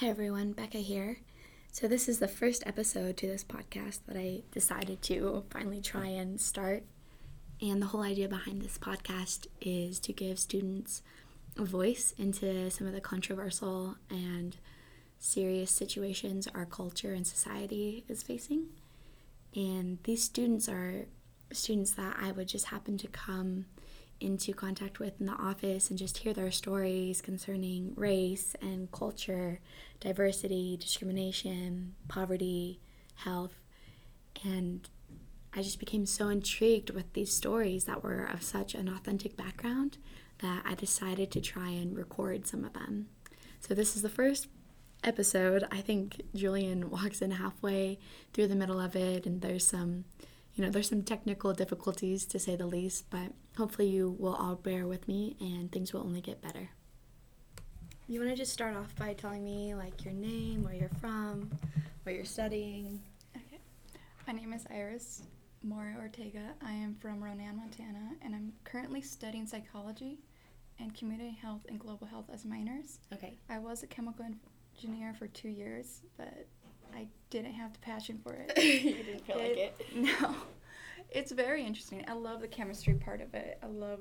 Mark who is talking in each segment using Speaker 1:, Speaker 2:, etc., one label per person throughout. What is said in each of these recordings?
Speaker 1: Hey everyone, Becca here. So, this is the first episode to this podcast that I decided to finally try and start. And the whole idea behind this podcast is to give students a voice into some of the controversial and serious situations our culture and society is facing. And these students are students that I would just happen to come into contact with in the office and just hear their stories concerning race and culture, diversity, discrimination, poverty, health. And I just became so intrigued with these stories that were of such an authentic background that I decided to try and record some of them. So, this is the first episode. I think Julian walks in halfway through the middle of it, and there's some you know, there's some technical difficulties to say the least, but hopefully you will all bear with me and things will only get better. You want to just start off by telling me like your name, where you're from, what you're studying?
Speaker 2: Okay. My name is Iris Mora Ortega. I am from Ronan, Montana, and I'm currently studying psychology and community health and global health as minors.
Speaker 1: Okay.
Speaker 2: I was a chemical engineer for two years, but I didn't have the passion for it.
Speaker 1: you didn't feel it, like it?
Speaker 2: No. It's very interesting. I love the chemistry part of it. I love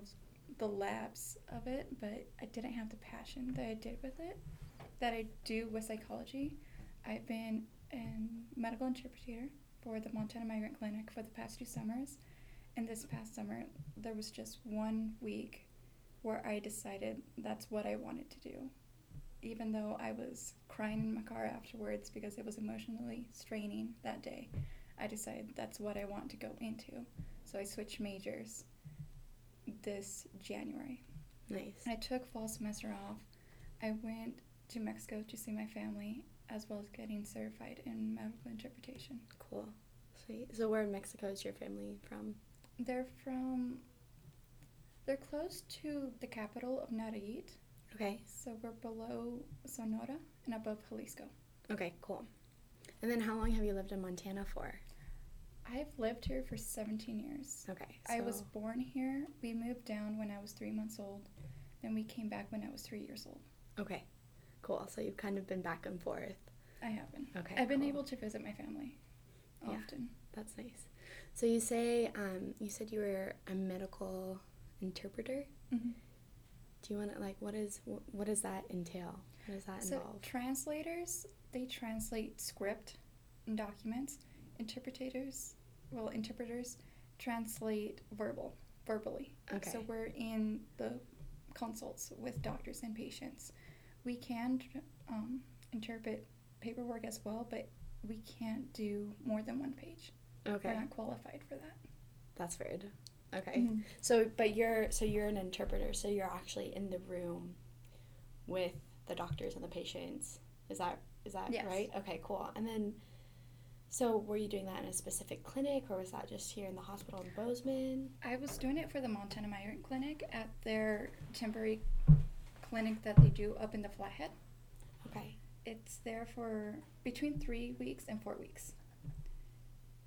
Speaker 2: the labs of it, but I didn't have the passion that I did with it, that I do with psychology. I've been a medical interpreter for the Montana Migrant Clinic for the past two summers. And this past summer, there was just one week where I decided that's what I wanted to do even though I was crying in my car afterwards because it was emotionally straining that day, I decided that's what I want to go into. So I switched majors this January.
Speaker 1: Nice.
Speaker 2: I took fall semester off. I went to Mexico to see my family as well as getting certified in medical interpretation.
Speaker 1: Cool. Sweet. So where in Mexico is your family from?
Speaker 2: They're from they're close to the capital of Nayarit.
Speaker 1: Okay.
Speaker 2: So we're below Sonora and above Jalisco.
Speaker 1: Okay, cool. And then how long have you lived in Montana for?
Speaker 2: I've lived here for 17 years.
Speaker 1: Okay.
Speaker 2: So. I was born here. We moved down when I was three months old. Then we came back when I was three years old.
Speaker 1: Okay, cool. So you've kind of been back and forth.
Speaker 2: I have been.
Speaker 1: Okay.
Speaker 2: I've been able to visit my family often.
Speaker 1: Yeah, that's nice. So you say um, you said you were a medical interpreter.
Speaker 2: Mm-hmm.
Speaker 1: Do you want to like what is what does that entail? What does that
Speaker 2: so
Speaker 1: involve?
Speaker 2: translators they translate script and documents. Interpreters, well, interpreters translate verbal verbally.
Speaker 1: Okay.
Speaker 2: So we're in the consults with doctors and patients. We can um, interpret paperwork as well, but we can't do more than one page.
Speaker 1: Okay.
Speaker 2: We're not qualified for that.
Speaker 1: That's weird. Okay. Mm-hmm. So, but you're so you're an interpreter, so you're actually in the room with the doctors and the patients. Is that is that
Speaker 2: yes.
Speaker 1: right? Okay, cool. And then, so were you doing that in a specific clinic, or was that just here in the hospital in Bozeman?
Speaker 2: I was doing it for the Montana Migrant Clinic at their temporary clinic that they do up in the Flathead.
Speaker 1: Okay.
Speaker 2: It's there for between three weeks and four weeks.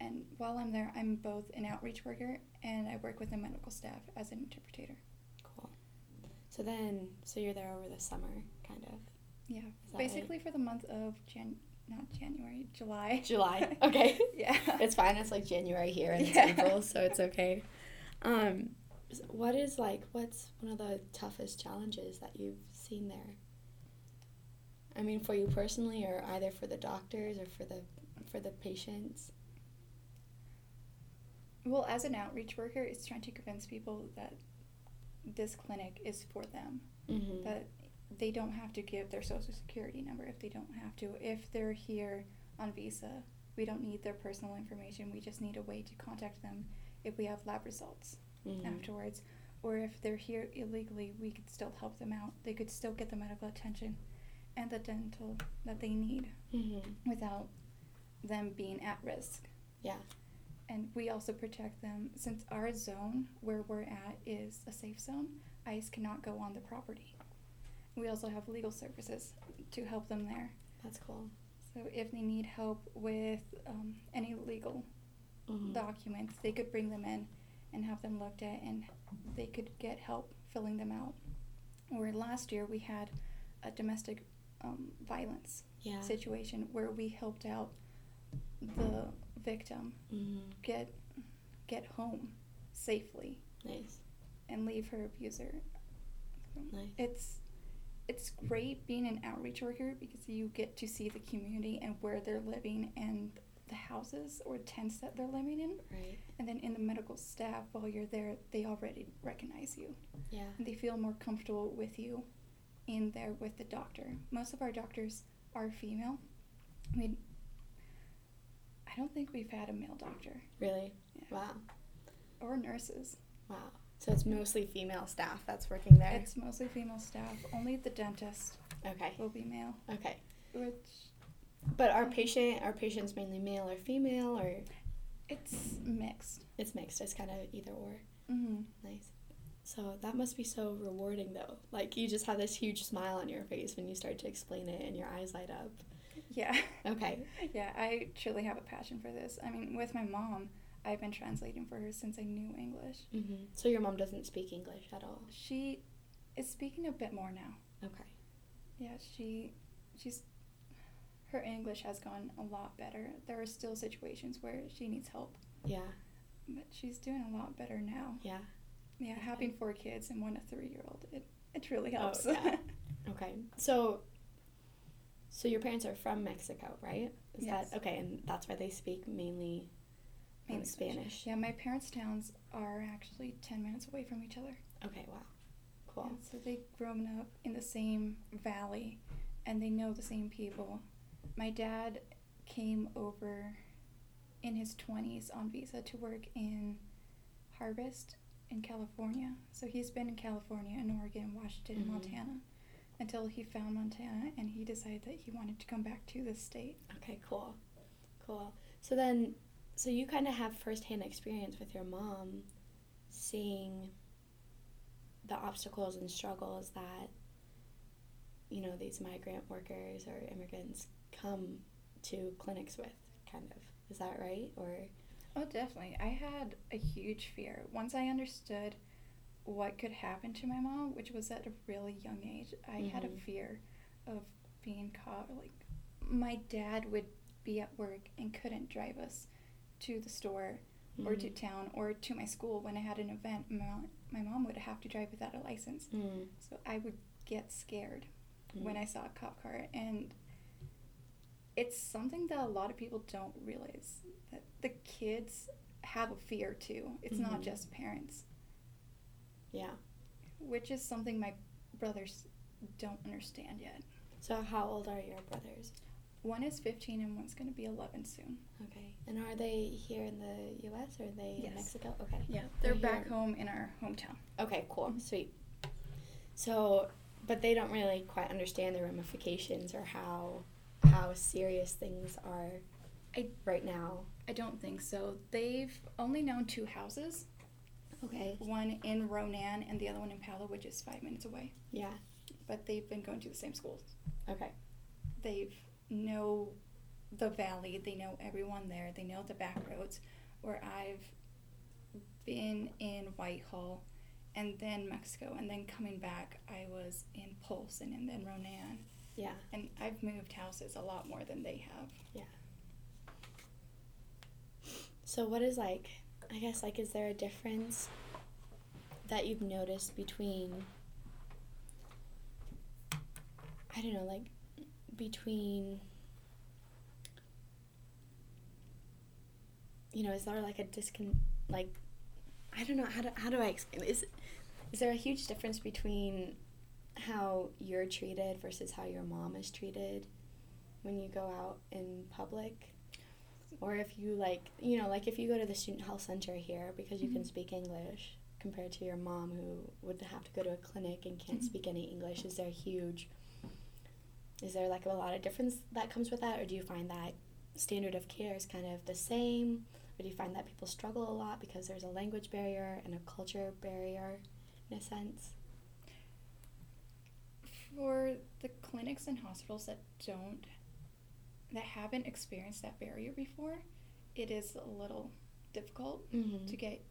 Speaker 2: And while I'm there, I'm both an outreach worker and I work with the medical staff as an interpreter.
Speaker 1: Cool. So then, so you're there over the summer, kind of.
Speaker 2: Yeah. Basically right? for the month of Jan, not January, July.
Speaker 1: July. Okay.
Speaker 2: yeah.
Speaker 1: It's fine. It's like January here and it's yeah. April, so it's okay. Um, what is like? What's one of the toughest challenges that you've seen there? I mean, for you personally, or either for the doctors or for the for the patients.
Speaker 2: Well, as an outreach worker, it's trying to convince people that this clinic is for them.
Speaker 1: Mm-hmm.
Speaker 2: That they don't have to give their social security number if they don't have to. If they're here on visa, we don't need their personal information. We just need a way to contact them if we have lab results
Speaker 1: mm-hmm.
Speaker 2: afterwards. Or if they're here illegally, we could still help them out. They could still get the medical attention and the dental that they need
Speaker 1: mm-hmm.
Speaker 2: without them being at risk.
Speaker 1: Yeah
Speaker 2: and we also protect them. Since our zone where we're at is a safe zone ice cannot go on the property. We also have legal services to help them there.
Speaker 1: That's cool.
Speaker 2: So if they need help with um, any legal
Speaker 1: mm-hmm.
Speaker 2: documents they could bring them in and have them looked at and they could get help filling them out. Where last year we had a domestic um, violence
Speaker 1: Yeah.
Speaker 2: situation where we helped out the victim
Speaker 1: hmm
Speaker 2: get get home safely
Speaker 1: Nice.
Speaker 2: and leave her abuser.
Speaker 1: Nice.
Speaker 2: It's it's great being an outreach worker because you get to see the community and where they're living and the houses or tents that they're living in.
Speaker 1: Right.
Speaker 2: And then in the medical staff, while you're there, they already recognize you.
Speaker 1: Yeah.
Speaker 2: And they feel more comfortable with you in there with the doctor. Most of our doctors are female. I mean, I don't think we've had a male doctor
Speaker 1: Really.
Speaker 2: Yeah.
Speaker 1: Wow.
Speaker 2: or nurses.
Speaker 1: Wow. So it's mostly female staff that's working there.
Speaker 2: It's mostly female staff. Only the dentist
Speaker 1: okay.
Speaker 2: will be male,
Speaker 1: Okay.
Speaker 2: which
Speaker 1: But our patient, our patient's mainly male or female, or
Speaker 2: it's mixed.
Speaker 1: it's mixed. It's kind of either or.
Speaker 2: hmm
Speaker 1: Nice. So that must be so rewarding, though. Like you just have this huge smile on your face when you start to explain it, and your eyes light up.
Speaker 2: Yeah.
Speaker 1: Okay.
Speaker 2: Yeah, I truly have a passion for this. I mean, with my mom, I've been translating for her since I knew English.
Speaker 1: hmm So your mom doesn't speak English at all.
Speaker 2: She is speaking a bit more now.
Speaker 1: Okay.
Speaker 2: Yeah, she she's her English has gone a lot better. There are still situations where she needs help,
Speaker 1: Yeah.
Speaker 2: but she's doing a lot better now.
Speaker 1: Yeah.
Speaker 2: Yeah, having four kids and one a three year old, it it truly
Speaker 1: Oh,
Speaker 2: helps.
Speaker 1: yeah. Okay. So. So your parents are from Mexico, right? Is
Speaker 2: Yes.
Speaker 1: that okay? And that's why they speak mainly, um, Spanish.
Speaker 2: yeah, my parents' towns are actually ten minutes away from each other.
Speaker 1: Okay. Wow. Cool.
Speaker 2: Yeah, so they've grown up in the same valley and they know the same people. My dad came over in his 20s on visa to work in Harvest in California. So he's been in California and Oregon, Washington, and
Speaker 1: Mhm.
Speaker 2: Montana until he found Montana and he decided that he wanted to come back to the state.
Speaker 1: Okay, cool. Cool. So then, so you kind of have firsthand experience with your mom seeing the obstacles and struggles that, you know, these migrant workers or immigrants come to clinics with, kind of. Is that right? Or,
Speaker 2: Oh, definitely. I had a huge fear. Once I understood what could happen to my mom, which was at a really young age, I had a
Speaker 1: Mhm.
Speaker 2: fear of being caught. Like, my dad would be at work and couldn't drive us to the store or to
Speaker 1: Mhm.
Speaker 2: town or to my school when I had an event. My mom, my mom would have to drive without a license.
Speaker 1: Mm,
Speaker 2: So I would get scared
Speaker 1: mm,
Speaker 2: when I saw a cop car. And it's something that a lot of people don't realize that the kids have a fear too. It's not
Speaker 1: Mhm.
Speaker 2: just parents,
Speaker 1: yeah.
Speaker 2: which is something my brothers don't understand yet.
Speaker 1: So how old are your brothers?
Speaker 2: One is 15 and one's going to be 11 soon.
Speaker 1: Okay. And are they here in the U.S. or are they in Mexico? Okay.
Speaker 2: Yeah, they're
Speaker 1: here.
Speaker 2: back home in our hometown.
Speaker 1: Okay, cool,
Speaker 2: Mhm.
Speaker 1: sweet. So, but they don't really quite understand the ramifications or how how serious things are
Speaker 2: I-
Speaker 1: right now.
Speaker 2: I don't think so. They've only known two houses,
Speaker 1: Okay.
Speaker 2: one in Ronan and the other one in Pablo, which is five minutes away.
Speaker 1: Yeah.
Speaker 2: But they've been going to the same schools.
Speaker 1: Okay.
Speaker 2: They've know the valley. They know everyone there. They know the back roads. Where I've been in Whitehall, and then Mexico, and then coming back, I was in Polson and then Ronan,
Speaker 1: Yeah.
Speaker 2: and I've moved houses a lot more than they have. Yeah.
Speaker 1: So, what is like? I guess like, is there a difference that you've noticed between? I don't know, like between. You know, is there like a discon like I don't know how do how do I explain is is there a huge difference between how you're treated versus how your mom is treated when you go out in public? Or if you like, you know, like if you go to the student health center here because you can
Speaker 2: Mhm.
Speaker 1: speak English compared to your mom who would have to go to a clinic and can't
Speaker 2: Mhm.
Speaker 1: speak any English, is there a huge is there like a lot of difference that comes with that or do you find that standard of care is kind of the same? Or do you find that people struggle a lot because there's a language barrier and a culture barrier in a sense?
Speaker 2: For the clinics and hospitals that don't, that haven't experienced that barrier before, it is a little difficult
Speaker 1: Mm-hmm.
Speaker 2: to get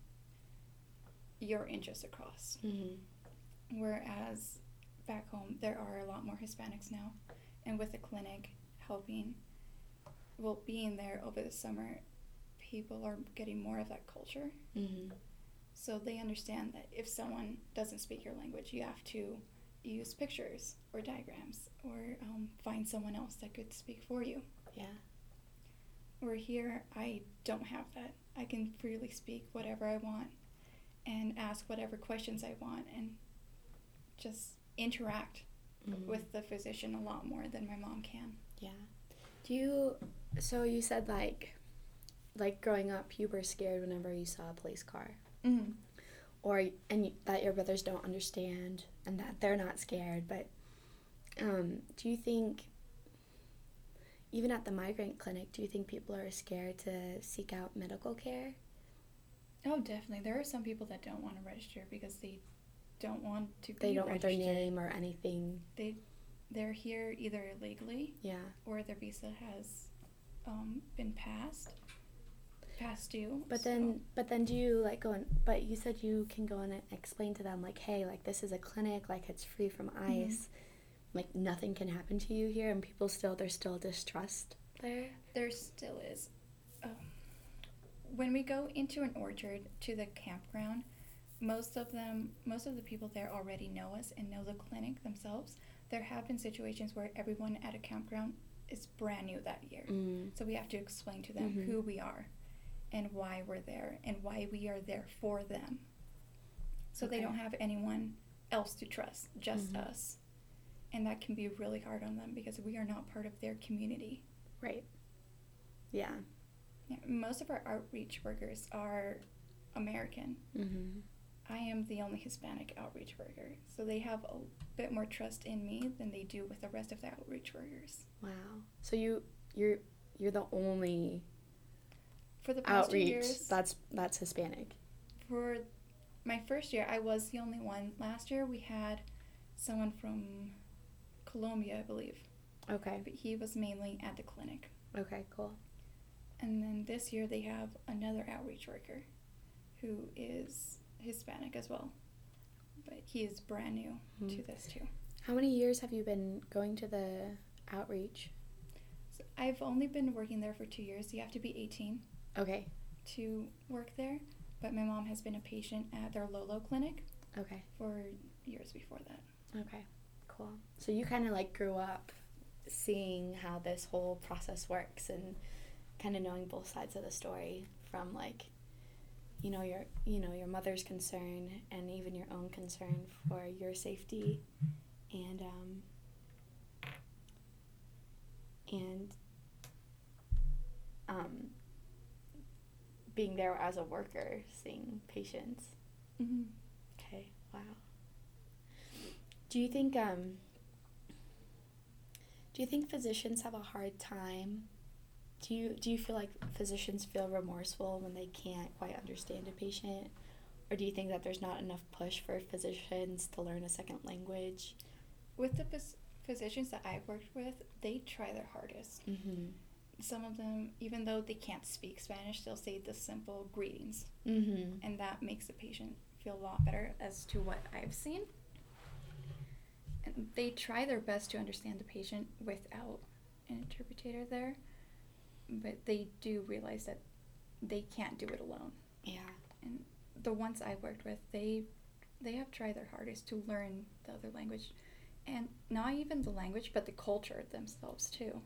Speaker 2: your interests across.
Speaker 1: mm-hmm.
Speaker 2: Whereas back home, there are a lot more Hispanics now, and with the clinic helping, well, being there over the summer, people are getting more of that culture.
Speaker 1: Mm-hmm.
Speaker 2: So they understand that if someone doesn't speak your language, you have to use pictures or diagrams or um, find someone else that could speak for you.
Speaker 1: Yeah.
Speaker 2: Where here, I don't have that. I can freely speak whatever I want and ask whatever questions I want and just interact
Speaker 1: Mhm.
Speaker 2: with the physician a lot more than my mom can.
Speaker 1: Yeah. Do you? So you said like, like growing up, you were scared whenever you saw a police car,
Speaker 2: Mm.
Speaker 1: or and you, that your brothers don't understand, and that they're not scared. But, um, do you think? Even at the migrant clinic, do you think people are scared to seek out medical care?
Speaker 2: Oh, definitely. There are some people that don't want to register because they don't want to
Speaker 1: They don't want their name or anything.
Speaker 2: They, they're here either illegally
Speaker 1: Yeah.
Speaker 2: or their visa has um, been passed, past due.
Speaker 1: But
Speaker 2: so-
Speaker 1: then, but then, do you like go and? But you said you can go and explain to them like, hey, like this is a clinic, like it's free from
Speaker 2: Mhm.
Speaker 1: ice, like nothing can happen to you here, and people still there's still distrust there.
Speaker 2: There still is. Um, when we go into an orchard to the campground, most of them, most of the people there already know us and know the clinic themselves. There have been situations where everyone at a campground is brand new that year.
Speaker 1: Mm.
Speaker 2: So we have to explain to them
Speaker 1: Mhm.
Speaker 2: who we are and why we're there and why we are there for them. So they don't have anyone else to trust, just
Speaker 1: Mhm.
Speaker 2: us. And that can be really hard on them because we are not part of their community.
Speaker 1: Right. Yeah.
Speaker 2: Yeah, most of our outreach workers are American.
Speaker 1: Mm-hmm.
Speaker 2: I am the only Hispanic outreach worker. So they have a bit more trust in me than they do with the rest of the outreach workers.
Speaker 1: Wow. So you you're you're the only
Speaker 2: For the past two
Speaker 1: outreach
Speaker 2: years,
Speaker 1: that's that's Hispanic.
Speaker 2: for my first year, I was the only one. Last year, we had someone from Colombia, I believe,
Speaker 1: Okay.
Speaker 2: but he was mainly at the clinic.
Speaker 1: Okay. Cool.
Speaker 2: And then this year, they have another outreach worker who is Hispanic as well, but he is brand new
Speaker 1: Hmm.
Speaker 2: to this too.
Speaker 1: How many years have you been going to the outreach?
Speaker 2: So I've only been working there for two years. You have to be 18
Speaker 1: Okay.
Speaker 2: to work there, but my mom has been a patient at their Lolo clinic
Speaker 1: Okay.
Speaker 2: for years before that.
Speaker 1: Okay, cool. So you kind of like grew up seeing how this whole process works and kind of knowing both sides of the story from like you know your you know your mother's concern and even your own concern for your safety and um and um being there as a worker seeing patients
Speaker 2: Mm-hmm.
Speaker 1: Okay, wow. Do you think um do you think physicians have a hard time? Do you do you feel like physicians feel remorseful when they can't quite understand a patient? Or do you think that there's not enough push for physicians to learn a second language?
Speaker 2: With the phys- physicians that I've worked with, they try their hardest.
Speaker 1: Mhm.
Speaker 2: Some of them, even though they can't speak Spanish, they'll say the simple greetings,
Speaker 1: Mhm.
Speaker 2: and that makes the patient feel a lot better as to what I've seen. And they try their best to understand the patient without an interpreter there, but they do realize that they can't do it alone.
Speaker 1: Yeah.
Speaker 2: And the ones I've worked with, they they have tried their hardest to learn the other language, and not even the language, but the culture themselves too.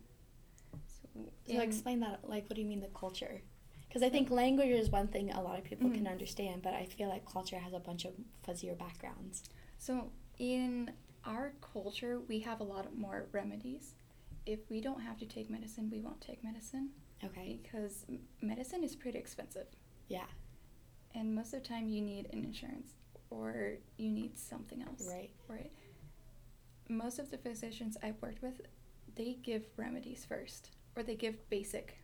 Speaker 2: So,
Speaker 1: So
Speaker 2: in-
Speaker 1: explain that like what do you mean the culture? Because I think language is one thing a lot of people can
Speaker 2: Mhm.
Speaker 1: understand, but I feel like culture has a bunch of fuzzier backgrounds.
Speaker 2: So in our culture, we have a lot more remedies. If we don't have to take medicine, we won't take medicine
Speaker 1: Okay.
Speaker 2: because medicine is pretty expensive,
Speaker 1: Yeah.
Speaker 2: and most of the time you need an insurance or you need something else.
Speaker 1: Right.
Speaker 2: Right. Most of the physicians I've worked with, they give remedies first, or they give basic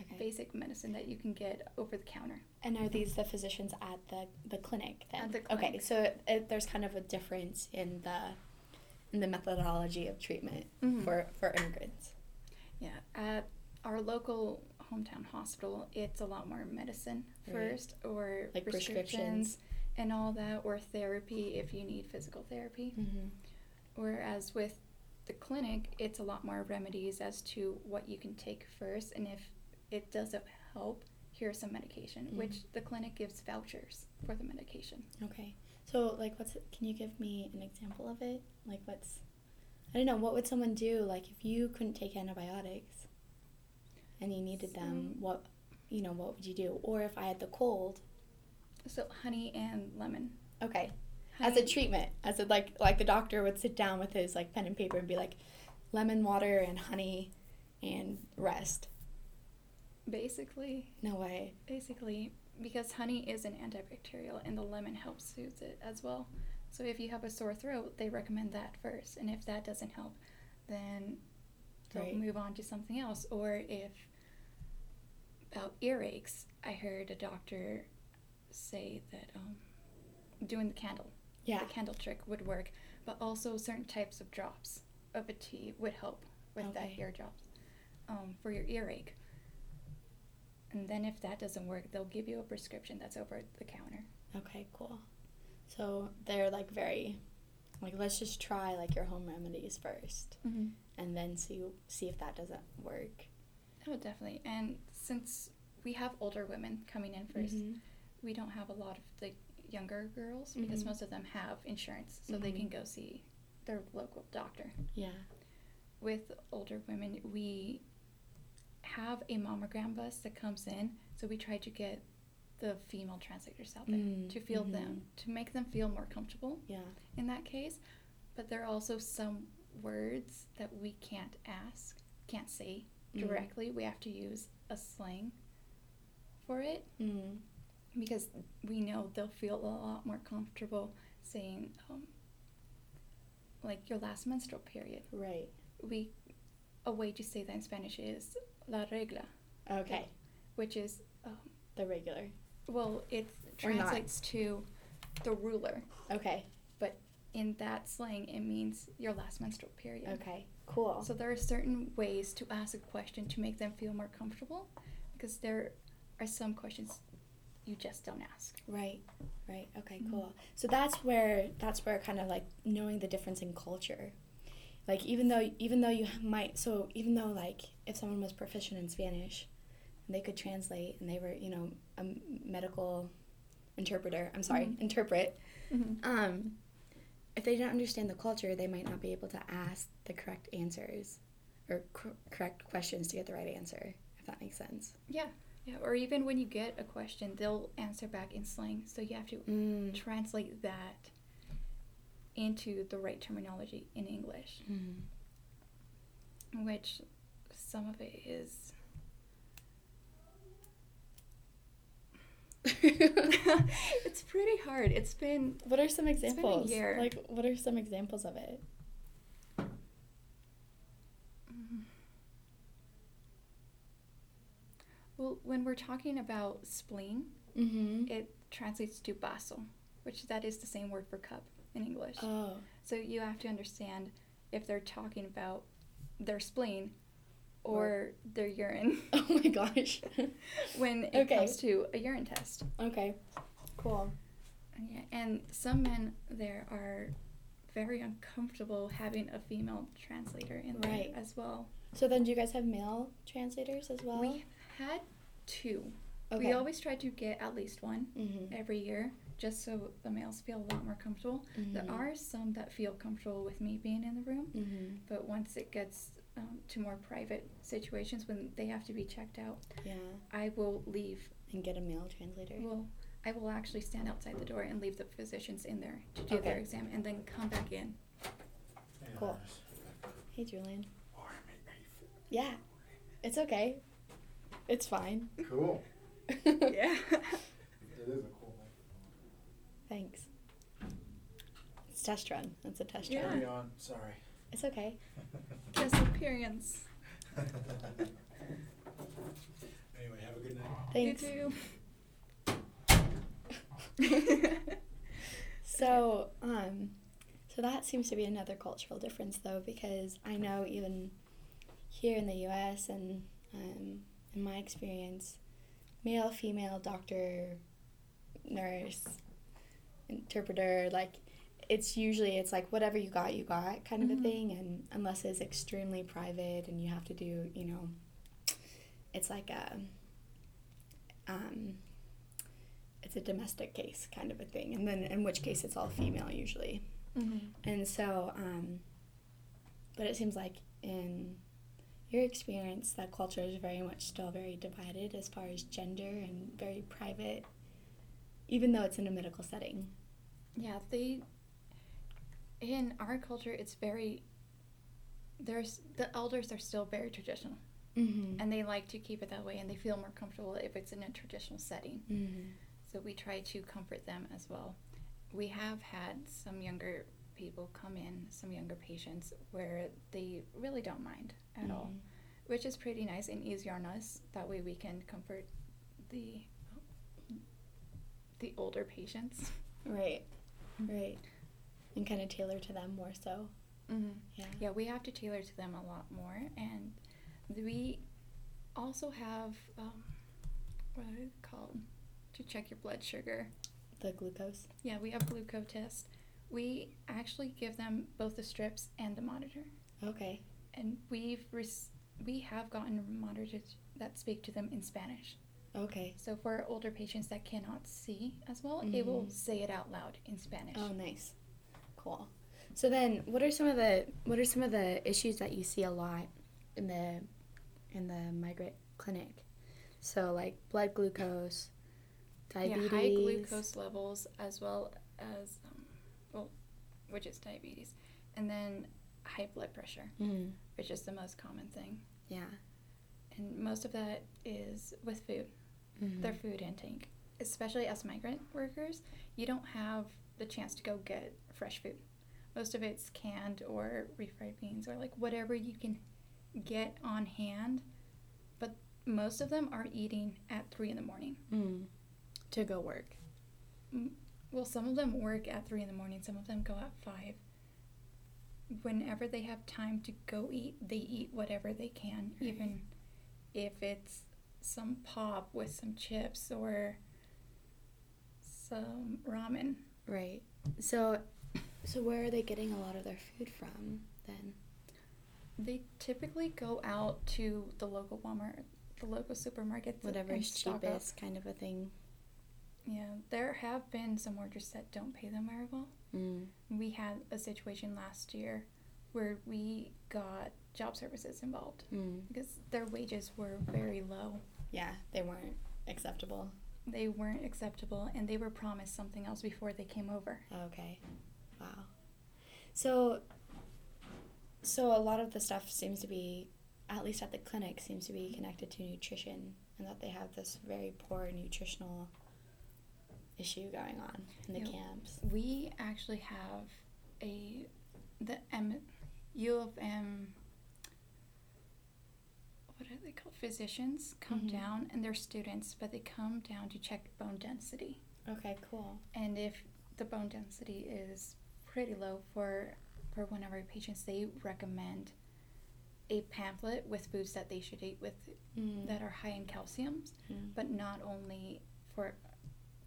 Speaker 1: Okay.
Speaker 2: basic medicine that you can get over the counter.
Speaker 1: And are these the physicians at the the clinic then?
Speaker 2: At the clinic.
Speaker 1: Okay, so it, it, there's kind of a difference in the in the methodology of treatment
Speaker 2: Mhm.
Speaker 1: for for immigrants.
Speaker 2: Yeah, at our local hometown hospital, it's a lot more medicine
Speaker 1: Right.
Speaker 2: first, or
Speaker 1: Like
Speaker 2: prescriptions,
Speaker 1: prescriptions.
Speaker 2: and all that, or therapy if you need physical therapy.
Speaker 1: Mm-hmm.
Speaker 2: Whereas with the clinic, it's a lot more remedies as to what you can take first, and if it doesn't help, here's some medication,
Speaker 1: Mhm.
Speaker 2: which the clinic gives vouchers for the medication.
Speaker 1: Okay. So, like, what's can you give me an example of it? Like, what's I don't know. What would someone do? Like, if you couldn't take antibiotics and you needed them, what you know, what would you do? Or if I had the cold,
Speaker 2: So honey and lemon.
Speaker 1: okay, as a treatment, as a like like the doctor would sit down with his like pen and paper and be like, lemon water and honey, and rest.
Speaker 2: basically,
Speaker 1: No way.
Speaker 2: basically, because honey is an antibacterial and the lemon helps soothe it as well. So if you have a sore throat, they recommend that first, and if that doesn't help, then they'll
Speaker 1: Right.
Speaker 2: move on to something else. Or if about earaches, I heard a doctor say that um, doing the candle,
Speaker 1: Yeah.
Speaker 2: the candle trick would work, but also certain types of drops of a tea would help with that ear drops um, for your earache. And then if that doesn't work, they'll give you a prescription that's over the counter.
Speaker 1: Okay, cool. So they're like very, like let's just try like your home remedies first,
Speaker 2: Mm-hmm.
Speaker 1: and then see see if that doesn't work.
Speaker 2: Oh, definitely. And since we have older women coming in 1st
Speaker 1: Mhm.
Speaker 2: we don't have a lot of the younger girls because
Speaker 1: Mhm.
Speaker 2: most of them have insurance, so they
Speaker 1: Mhm.
Speaker 2: can go see their local doctor.
Speaker 1: Yeah.
Speaker 2: With older women, we have a mammogram bus that comes in, so we try to get the female translators out there
Speaker 1: Mm,
Speaker 2: to feel them, to make them feel more comfortable
Speaker 1: Yeah.
Speaker 2: in that case. But there are also some words that we can't ask, can't say
Speaker 1: Mm.
Speaker 2: directly. We have to use a slang for it
Speaker 1: Mm.
Speaker 2: Because we know they'll feel a lot more comfortable saying, um, like your last menstrual period.
Speaker 1: Right.
Speaker 2: We a way to say that in Spanish is la regla,
Speaker 1: Okay.
Speaker 2: which is um,
Speaker 1: The regular.
Speaker 2: well, it translates to the ruler.
Speaker 1: Okay.
Speaker 2: But in that slang, it means your last menstrual period.
Speaker 1: Okay. Cool.
Speaker 2: So there are certain ways to ask a question to make them feel more comfortable, because there are some questions you just don't ask.
Speaker 1: right. Right. Okay.
Speaker 2: Mhm.
Speaker 1: Cool. So that's where that's where kind of like knowing the difference in culture. Like even though even though you might so even though like if someone was proficient in Spanish, and they could translate and they were you know a medical interpreter. I'm sorry,
Speaker 2: Mhm.
Speaker 1: interpret.
Speaker 2: Mm-hmm.
Speaker 1: Um, if they didn't understand the culture, they might not be able to ask the correct answers or cor- correct questions to get the right answer. If that makes sense.
Speaker 2: Yeah, yeah. Or even when you get a question, they'll answer back in slang, so you have to
Speaker 1: Mm.
Speaker 2: translate that into the right terminology in English,
Speaker 1: Mm.
Speaker 2: which some of it is. it's pretty hard. It's been
Speaker 1: what are some examples? Like, what are some examples of it?
Speaker 2: Well when we're talking about spleen,
Speaker 1: Mm-hmm.
Speaker 2: it translates to bazo, which that is the same word for cup in English.
Speaker 1: Oh.
Speaker 2: So you have to understand if they're talking about their spleen or their urine
Speaker 1: Oh my gosh.
Speaker 2: when it
Speaker 1: Okay.
Speaker 2: comes to a urine test.
Speaker 1: okay. Cool.
Speaker 2: Yeah, and some men there are very uncomfortable having a female translator in there
Speaker 1: Right.
Speaker 2: as well.
Speaker 1: So then, do you guys have male translators as well?
Speaker 2: We had two.
Speaker 1: okay.
Speaker 2: We always try to get at least one
Speaker 1: Mm-hmm.
Speaker 2: every year just so the males feel a lot more comfortable. There are some that feel comfortable with me being in the room,
Speaker 1: Mm-hmm.
Speaker 2: but once it gets um, to more private situations when they have to be checked out,
Speaker 1: Yeah.
Speaker 2: I will leave.
Speaker 1: And get a male translator.
Speaker 2: Well, I will actually stand outside the door and leave the physicians in there to do their exam and then come back in.
Speaker 1: Cool. Hey, Julian. Yeah. It's okay. It's fine.
Speaker 3: Cool.
Speaker 2: Yeah.
Speaker 3: It is a cool microphone.
Speaker 1: Thanks. It's test run. It's a test
Speaker 2: Yeah.
Speaker 1: run.
Speaker 3: Carry on. Sorry.
Speaker 1: It's okay.
Speaker 2: Guest appearance.
Speaker 3: anyway, have a good night.
Speaker 1: Thanks.
Speaker 2: You too.
Speaker 1: So, um, so that seems to be another cultural difference, though, because I know even here in the U.S. and um, in my experience, male, female, doctor, nurse, interpreter, like it's usually it's like whatever you got, you got kind of
Speaker 2: Mhm.
Speaker 1: a thing, and unless it's extremely private and you have to do, you know, it's like a, um, it's a domestic case kind of a thing, and then in which case it's all female usually,
Speaker 2: Mm-hmm.
Speaker 1: and so, um, but it seems like in your experience that culture is very much still very divided as far as gender and very private, even though it's in a medical setting.
Speaker 2: Yeah, they. In our culture, it's very. There's the elders are still very traditional,
Speaker 1: Mm-hmm.
Speaker 2: and they like to keep it that way, and they feel more comfortable if it's in a traditional setting.
Speaker 1: Mm-hmm.
Speaker 2: So we try to comfort them as well. We have had some younger people come in, some younger patients, where they really don't mind at all, which is pretty nice and easier on us. That way we can comfort the the older patients.
Speaker 1: Right, right. And kind of tailor to them more so.
Speaker 2: Mm-hmm.
Speaker 1: Yeah.
Speaker 2: Yeah, we have to tailor to them a lot more, and we also have um, what is it called to check your blood sugar.
Speaker 1: The glucose.
Speaker 2: Yeah, we have glucose test. We actually give them both the strips and the monitor,
Speaker 1: Okay.
Speaker 2: and we've rec- we have gotten monitors that speak to them in Spanish.
Speaker 1: Okay.
Speaker 2: So for older patients that cannot see as well, it will
Speaker 1: mm-hmm.
Speaker 2: say it out loud in Spanish.
Speaker 1: Oh, nice. Cool. So then, what are some of the what are some of the issues that you see a lot in the in the migrant clinic? So like blood glucose, diabetes.
Speaker 2: Yeah, high glucose levels as well as, um, well, which is diabetes, and then high blood pressure,
Speaker 1: Mm,
Speaker 2: which is the most common thing.
Speaker 1: yeah.
Speaker 2: And most of that is with food,
Speaker 1: Mhm.
Speaker 2: their food intake. Especially as migrant workers, you don't have the chance to go get fresh food. Most of it's canned or refried beans or like whatever you can get on hand. But most of them are eating at three in the morning.
Speaker 1: Mm. To go work.
Speaker 2: Mm, well, some of them work at three in the morning, some of them go at five. Whenever they have time to go eat, they eat whatever they can, even if it's some pop with some chips or some ramen.
Speaker 1: Right. So, so where are they getting a lot of their food from then?
Speaker 2: They typically go out to the local Walmart, the local supermarket,
Speaker 1: Whatever is
Speaker 2: stock up.
Speaker 1: cheapest, kind of a thing.
Speaker 2: Yeah, there have been some workers that don't pay them very well.
Speaker 1: Mm.
Speaker 2: We had a situation last year where we got job services involved
Speaker 1: Mm.
Speaker 2: because their wages were very low.
Speaker 1: Yeah, they weren't acceptable.
Speaker 2: They weren't acceptable and they were promised something else before they came over.
Speaker 1: Okay. Wow. So so a lot of the stuff seems to be at least at the clinic seems to be connected to nutrition and that they have this very poor nutritional issue going on in the
Speaker 2: Yeah.
Speaker 1: camps.
Speaker 2: We actually have a the M U of M what are they called? Physicians come
Speaker 1: Mhm.
Speaker 2: down and they're students, but they come down to check bone density.
Speaker 1: Okay, cool.
Speaker 2: And if the bone density is pretty low for for one of our patients, they recommend a pamphlet with foods that they should eat with
Speaker 1: Mm.
Speaker 2: that are high in calciums,
Speaker 1: Mm.
Speaker 2: but not only for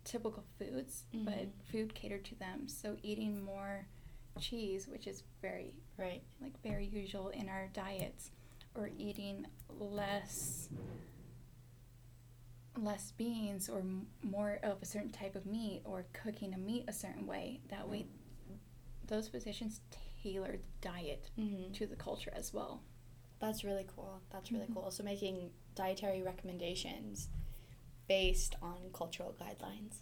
Speaker 2: typical foods, but
Speaker 1: Mhm.
Speaker 2: food catered to them. So eating more cheese, which is very
Speaker 1: Right.
Speaker 2: like very usual in our diets, or eating less less beans or m- more of a certain type of meat or cooking a meat a certain way that way those physicians tailor the diet
Speaker 1: Mhm.
Speaker 2: to the culture as well
Speaker 1: That's really cool. That's really
Speaker 2: Mhm.
Speaker 1: cool. So making dietary recommendations based on cultural guidelines.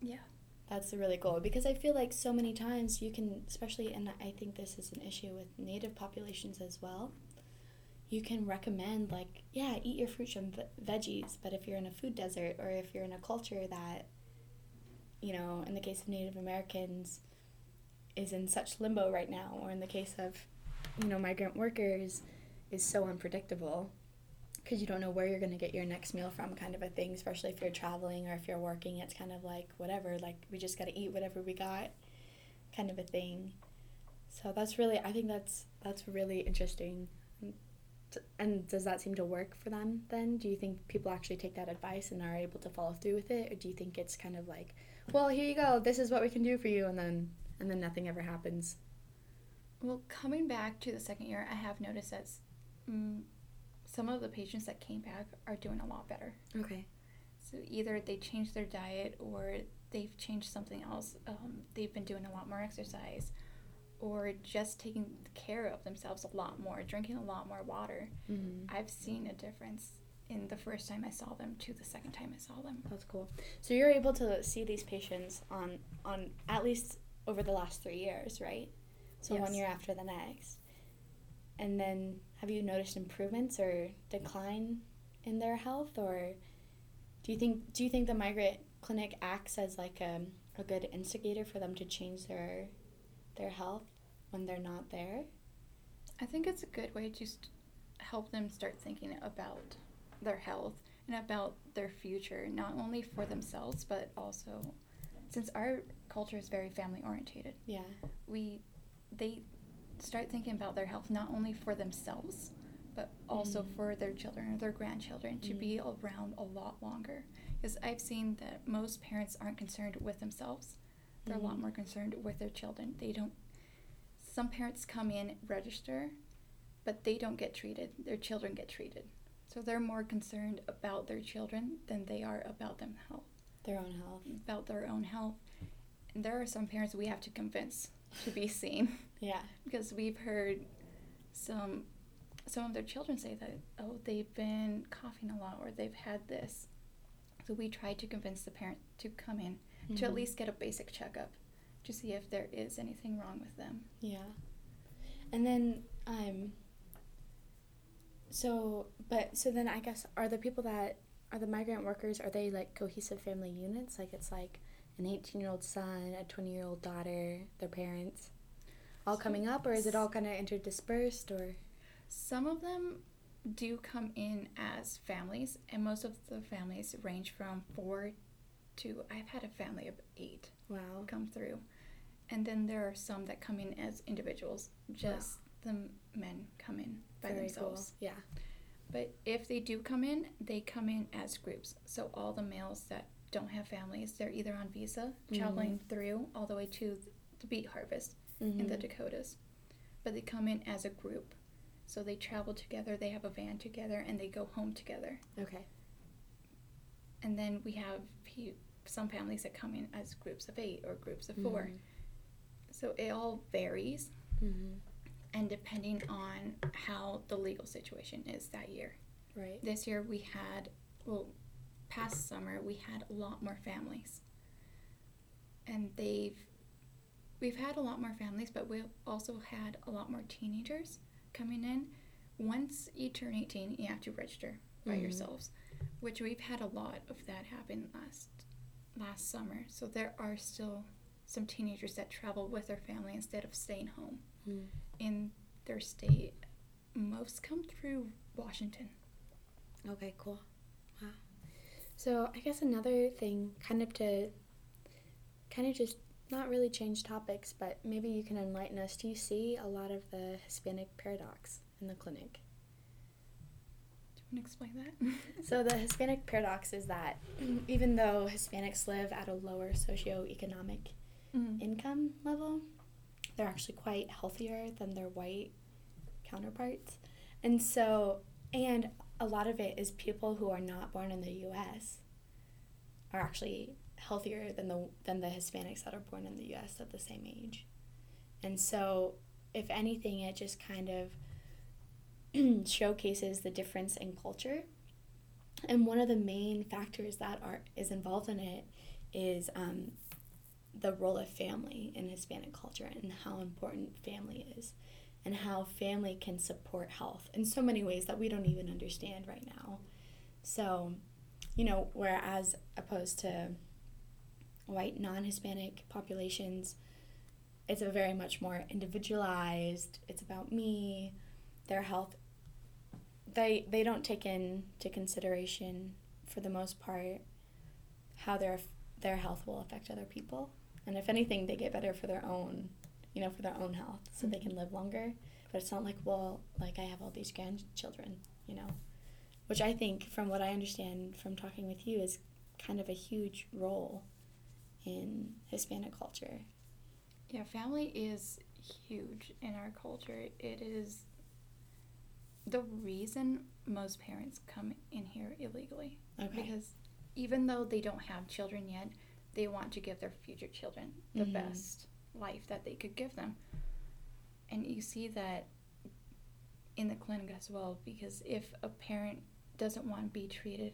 Speaker 2: yeah
Speaker 1: That's really cool because I feel like so many times you can, especially, and I think this is an issue with native populations as well. You can recommend, like, yeah, eat your fruits and veggies, but if you're in a food desert or if you're in a culture that, you know, in the case of Native Americans, is in such limbo right now, or in the case of, you know, migrant workers, is so unpredictable because you don't know where you're going to get your next meal from kind of a thing especially if you're traveling or if you're working it's kind of like whatever like we just got to eat whatever we got kind of a thing. So that's really i think that's that's really interesting. And does that seem to work for them then? Do you think people actually take that advice and are able to follow through with it? Or do you think it's kind of like well here you go this is what we can do for you and then and then nothing ever happens.
Speaker 2: Well, coming back to the second year, I have noticed that mm, some of the patients that came back are doing a lot better.
Speaker 1: Okay.
Speaker 2: So either they changed their diet or they've changed something else. Um, they've been doing a lot more exercise or just taking care of themselves a lot more, drinking a lot more water.
Speaker 1: Mm-hmm.
Speaker 2: I've seen a difference in the first time I saw them to the second time I saw them.
Speaker 1: That's cool. So you're able to see these patients on on at least over the last three years, right? So one year after the next. And then have you noticed improvements or decline in their health or do you think do you think the migrant clinic acts as like a, a good instigator for them to change their their health when they're not there?
Speaker 2: I think it's a good way to st- help them start thinking about their health and about their future, not only for themselves, but also since our culture is very family orientated.
Speaker 1: Yeah.
Speaker 2: we they start thinking about their health not only for themselves but also
Speaker 1: Mm.
Speaker 2: for their children or their grandchildren to
Speaker 1: Mm.
Speaker 2: be around a lot longer because i've seen that most parents aren't concerned with themselves they're a lot
Speaker 1: Mhm.
Speaker 2: more concerned with their children they don't some parents come in register but they don't get treated their children get treated so they're more concerned about their children than they are about them health
Speaker 1: Their own health.
Speaker 2: about their own health and there are some parents we have to convince to be seen
Speaker 1: Yeah.
Speaker 2: because we've heard some some of their children say that oh they've been coughing a lot or they've had this so we try to convince the parent to come in to at
Speaker 1: Mhm.
Speaker 2: least get a basic checkup to see if there is anything wrong with them
Speaker 1: Yeah. And then um so but so then I guess are the people that are the migrant workers are they like cohesive family units like it's like an 18-year-old son, a 20-year-old daughter, their parents all coming up or is it all kind of interdispersed or
Speaker 2: some of them do come in as families and most of the families range from four to i've had a family of eight
Speaker 1: wow.
Speaker 2: come through. And then there are some that come in as individuals, just the men come in by
Speaker 1: Very
Speaker 2: themselves.
Speaker 1: cool. Yeah.
Speaker 2: But if they do come in, they come in as groups. So all the males that don't have families, they're either on visa, traveling through all the way to the beet harvest in the
Speaker 1: Mhm.
Speaker 2: Dakotas. But they come in as a group. So they travel together, they have a van together, and they go home together.
Speaker 1: Okay.
Speaker 2: And then we have some families that come in as groups of eight or groups of 4 So it all varies,
Speaker 1: Mhm.
Speaker 2: and depending on how the legal situation is that year.
Speaker 1: Right.
Speaker 2: This year we had, well, past summer we had a lot more families, and they've, we've had a lot more families, but we've also had a lot more teenagers coming in. Once you turn eighteen, you have to register by
Speaker 1: Mhm.
Speaker 2: yourselves, which we've had a lot of that happen last last summer. So there are still some teenagers that travel with their family instead of staying home
Speaker 1: Mm.
Speaker 2: in their state. Most come through Washington.
Speaker 1: Okay, cool. So I guess another thing, kind of to, kind of just not really change topics, but maybe you can enlighten us. Do you see a lot of the Hispanic paradox in the clinic?
Speaker 2: Do you want to explain that?
Speaker 1: So the Hispanic paradox is that even though Hispanics live at a lower socioeconomic
Speaker 2: Mm.
Speaker 1: income level, they're actually quite healthier than their white counterparts. And so, and a lot of it is people who are not born in the US are actually healthier than the than the Hispanics that are born in the US at the same age. And so, if anything, it just kind of showcases the difference in culture. And one of the main factors that are is involved in it is um, the role of family in Hispanic culture and how important family is and how family can support health in so many ways that we don't even understand right now. So, you know, whereas opposed to white non Hispanic populations, it's a very much more individualized, it's about me, their health. They, they don't take into consideration, for the most part, how their their health will affect other people and if anything they get better for their own you know for their own health so they can live longer but it's not like well like i have all these grandchildren you know which i think from what i understand from talking with you is kind of a huge role in hispanic culture
Speaker 2: Yeah, family is huge in our culture. It is the reason most parents come in here illegally.
Speaker 1: Okay.
Speaker 2: Because even though they don't have children yet, they want to give their future children the
Speaker 1: Mhm.
Speaker 2: best life that they could give them. And you see that in the clinic as well because if a parent doesn't want to be treated,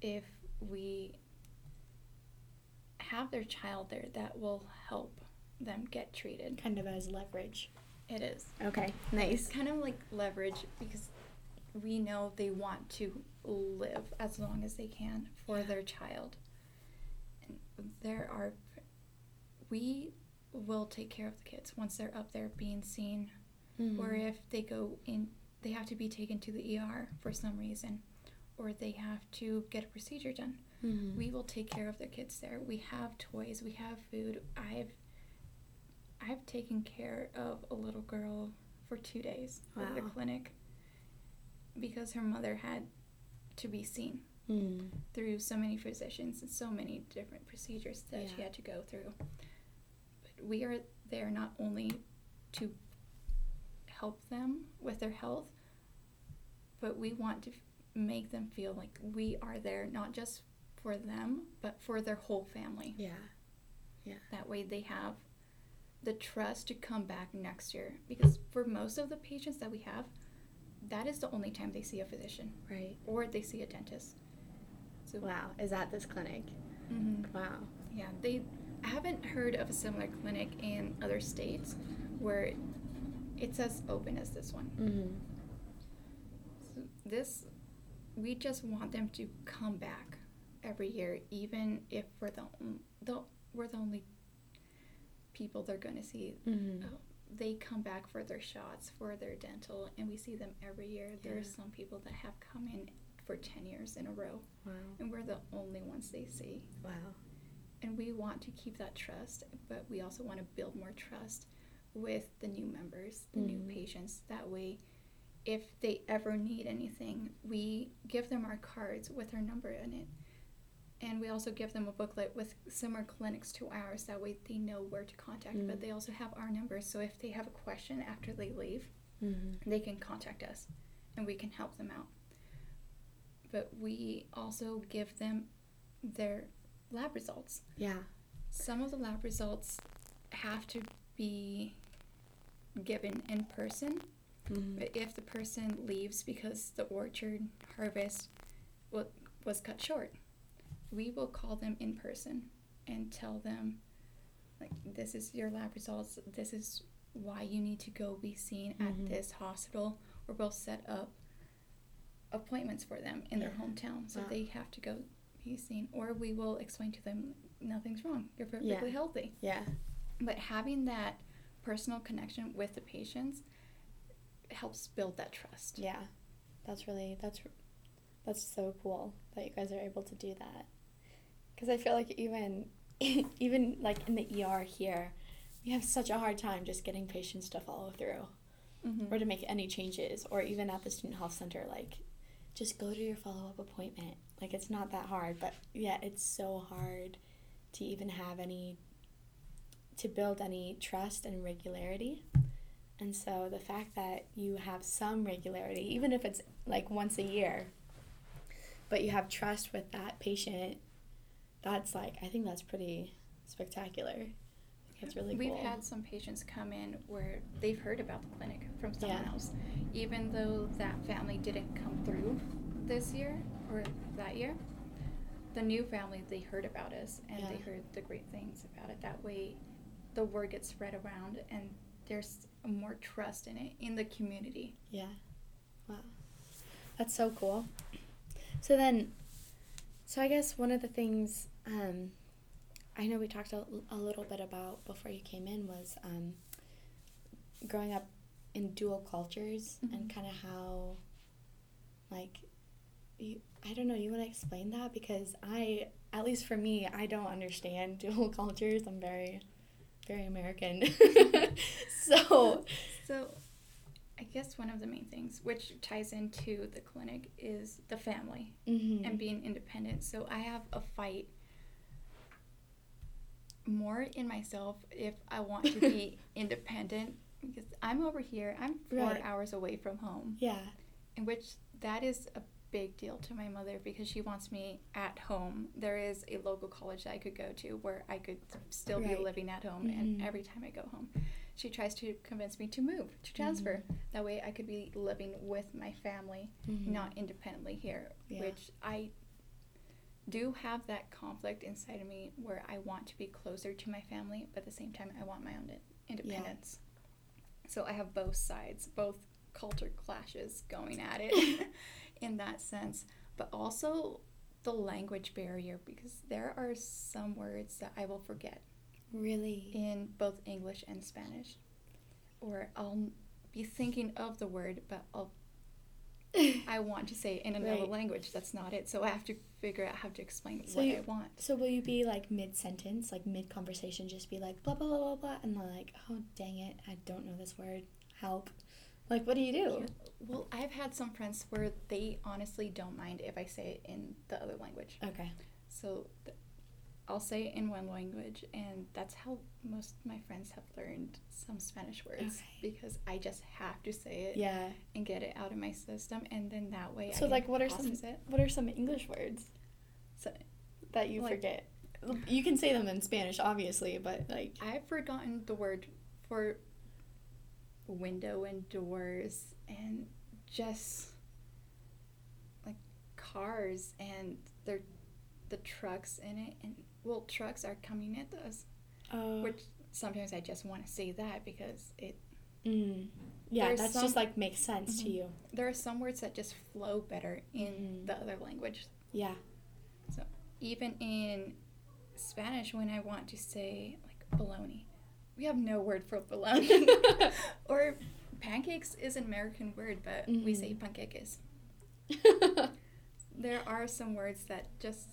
Speaker 2: if we have their child there, that will help them get treated.
Speaker 1: kind of as leverage.
Speaker 2: It is.
Speaker 1: Okay,
Speaker 2: It's
Speaker 1: nice.
Speaker 2: kind of like leverage because we know they want to live as long as they can for
Speaker 1: Yeah.
Speaker 2: their child. And there are, we will take care of the kids once they're up there being seen,
Speaker 1: Mhm.
Speaker 2: or if they go in, they have to be taken to the ER for some reason, or they have to get a procedure done.
Speaker 1: Mhm.
Speaker 2: We will take care of the kids there. We have toys, we have food. I've I've taken care of a little girl for two days at the clinic because her mother had to be seen
Speaker 1: Mm.
Speaker 2: through so many physicians and so many different procedures that she had to go through. We are there not only to help them with their health, but we want to f- make them feel like we are there not just for them, but for their whole family.
Speaker 1: Yeah. Yeah.
Speaker 2: That way they have the trust to come back next year. Because for most of the patients that we have, that is the only time they see a physician
Speaker 1: Right.
Speaker 2: or they see a dentist. So,
Speaker 1: Wow. Is that this clinic?
Speaker 2: mhm.
Speaker 1: Wow.
Speaker 2: yeah, they haven't heard of a similar clinic in other states where it's as open as this one.
Speaker 1: Mm-hmm.
Speaker 2: So this, we just want them to come back every year, even if we're the, the we're the only people they're going to see.
Speaker 1: Mm-hmm.
Speaker 2: Oh, They come back for their shots, for their dental, and we see them every year. There
Speaker 1: are
Speaker 2: some people that have come in for 10 years in a row,
Speaker 1: Wow.
Speaker 2: and we're the only ones they see.
Speaker 1: Wow.
Speaker 2: And we want to keep that trust, but we also want to build more trust with the new members, the new
Speaker 1: Mhm.
Speaker 2: patients. That way, if they ever need anything, we give them our cards with our number in it. And we also give them a booklet with similar clinics to ours. That way, they know where to contact.
Speaker 1: Mm.
Speaker 2: But they also have our number. So if they have a question after they leave,
Speaker 1: Mm-hmm.
Speaker 2: they can contact us and we can help them out. But we also give them their lab results.
Speaker 1: Yeah.
Speaker 2: Some of the lab results have to be given in person,
Speaker 1: Mm-hmm.
Speaker 2: but if the person leaves because the orchard harvest wa- was cut short, we will call them in person and tell them, like, this is your lab results, this is why you need to go be seen
Speaker 1: Mhm.
Speaker 2: at this hospital, or we'll set up appointments for them in their hometown so
Speaker 1: Wow.
Speaker 2: they have to go seen, or we will explain to them nothing's wrong, you're perfectly healthy.
Speaker 1: Yeah.
Speaker 2: But having that personal connection with the patients helps build that trust.
Speaker 1: Yeah. That's really that's that's so cool that you guys are able to do that. Cuz I feel like even even like in the ER here, we have such a hard time just getting patients to follow through
Speaker 2: Mhm.
Speaker 1: or to make any changes or even at the student health center like just go to your follow-up appointment. Like it's not that hard, but yeah, it's so hard to even have any to build any trust and regularity. And so the fact that you have some regularity, even if it's like once a year, but you have trust with that patient, that's like I think that's pretty spectacular. That's really
Speaker 2: We've
Speaker 1: cool.
Speaker 2: had some patients come in where they've heard about the clinic from someone
Speaker 1: Yeah.
Speaker 2: else, even though that family didn't come through this year or that year. The new family they heard about us and they heard the great things about it. That way, the word gets spread around and there's more trust in it in the community.
Speaker 1: Yeah. Wow. That's so cool. So then, so I guess one of the things um, I know we talked a, a little bit about before you came in was um, growing up in dual cultures and
Speaker 2: Mhm.
Speaker 1: kind of how, like, you, I don't know, you want to explain that? Because I, at least for me, I don't understand dual cultures. I'm very, very American. so,
Speaker 2: So, I guess one of the main things, which ties into the clinic, is the family
Speaker 1: mhm.
Speaker 2: and being independent. So I have a fight more in myself if I want to be independent because I'm over here. I'm four
Speaker 1: Right.
Speaker 2: hours away from home,
Speaker 1: Yeah.
Speaker 2: in which that is a big deal to my mother because she wants me at home. There is a local college that I could go to where I could still be living at home, and
Speaker 1: Mhm.
Speaker 2: every time I go home, she tries to convince me to move, to transfer. That way, I could be living with my family
Speaker 1: Mhm.
Speaker 2: not independently here,
Speaker 1: Yeah.
Speaker 2: which I do have that conflict inside of me where I want to be closer to my family, but at the same time, I want my own in- independence. So I have both sides, both culture clashes going at it in that sense, but also the language barrier because there are some words that I will forget
Speaker 1: Really.
Speaker 2: in both English and Spanish. Or I'll be thinking of the word, but I'll I want to say it in another
Speaker 1: Right.
Speaker 2: language. That's not it. So I have to figure out how to explain
Speaker 1: So
Speaker 2: what
Speaker 1: you-
Speaker 2: I want.
Speaker 1: So will you be like mid sentence, like mid conversation, just be like blah blah blah blah blah, and they're like, oh dang it, I don't know this word. Help. Like, what do you do?
Speaker 2: Yeah. Well, I've had some friends where they honestly don't mind if I say it in the other language.
Speaker 1: Okay.
Speaker 2: So th- I'll say it in one language, and that's how most of my friends have learned some Spanish words
Speaker 1: Okay.
Speaker 2: because I just have to say it
Speaker 1: Yeah.
Speaker 2: and get it out of my system, and then that way I
Speaker 1: So
Speaker 2: can
Speaker 1: like, what are some
Speaker 2: it.
Speaker 1: what are some English words
Speaker 2: So
Speaker 1: that you
Speaker 2: Like-
Speaker 1: forget? You can say them in Spanish, obviously, but like,
Speaker 2: I've forgotten the word for window and doors and just like cars and their the trucks in it and well trucks are coming at us
Speaker 1: oh,
Speaker 2: which sometimes I just want to say that because it
Speaker 1: mm, yeah, that's
Speaker 2: some-
Speaker 1: just like makes sense to
Speaker 2: Mhm.
Speaker 1: you.
Speaker 2: there are some words that just flow better in
Speaker 1: Mhm.
Speaker 2: the other language
Speaker 1: Yeah.
Speaker 2: So even in Spanish when I want to say like bologna we have no word for bologna or pancakes is an American word but we say
Speaker 1: Mhm.
Speaker 2: panqueques there are some words that just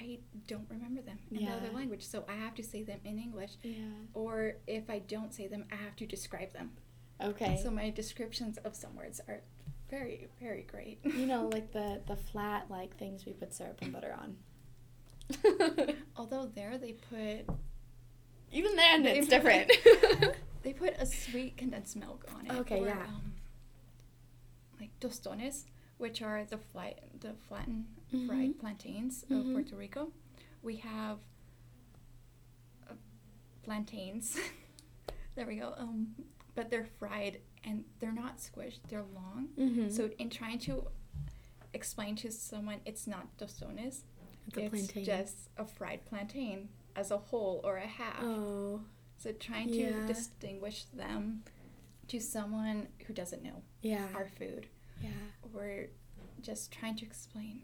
Speaker 2: I don't remember them in the other
Speaker 1: Yeah.
Speaker 2: language, so I have to say them in English.
Speaker 1: yeah.
Speaker 2: Or if I don't say them, I have to describe them.
Speaker 1: Okay.
Speaker 2: So my descriptions of some words are very, very great.
Speaker 1: you know, like the the flat like things we put syrup and butter on.
Speaker 2: Although there they put
Speaker 1: Even then,
Speaker 2: They
Speaker 1: it's different.
Speaker 2: they put a sweet condensed milk on it.
Speaker 1: Okay,
Speaker 2: or,
Speaker 1: yeah.
Speaker 2: Um, like tostones, which are the flat the flattened
Speaker 1: Mhm.
Speaker 2: fried plantains
Speaker 1: Mhm.
Speaker 2: of Puerto Rico. We have uh, plantains. there we go. Um, but they're fried and they're not squished. They're long.
Speaker 1: mm-hmm.
Speaker 2: So in trying to explain to someone it's not tostones,
Speaker 1: it's a
Speaker 2: it's
Speaker 1: plantain.
Speaker 2: just a fried plantain as a whole or a half.
Speaker 1: oh
Speaker 2: So trying to
Speaker 1: Yeah.
Speaker 2: distinguish them to someone who doesn't know
Speaker 1: yeah
Speaker 2: our food,
Speaker 1: yeah
Speaker 2: or just trying to explain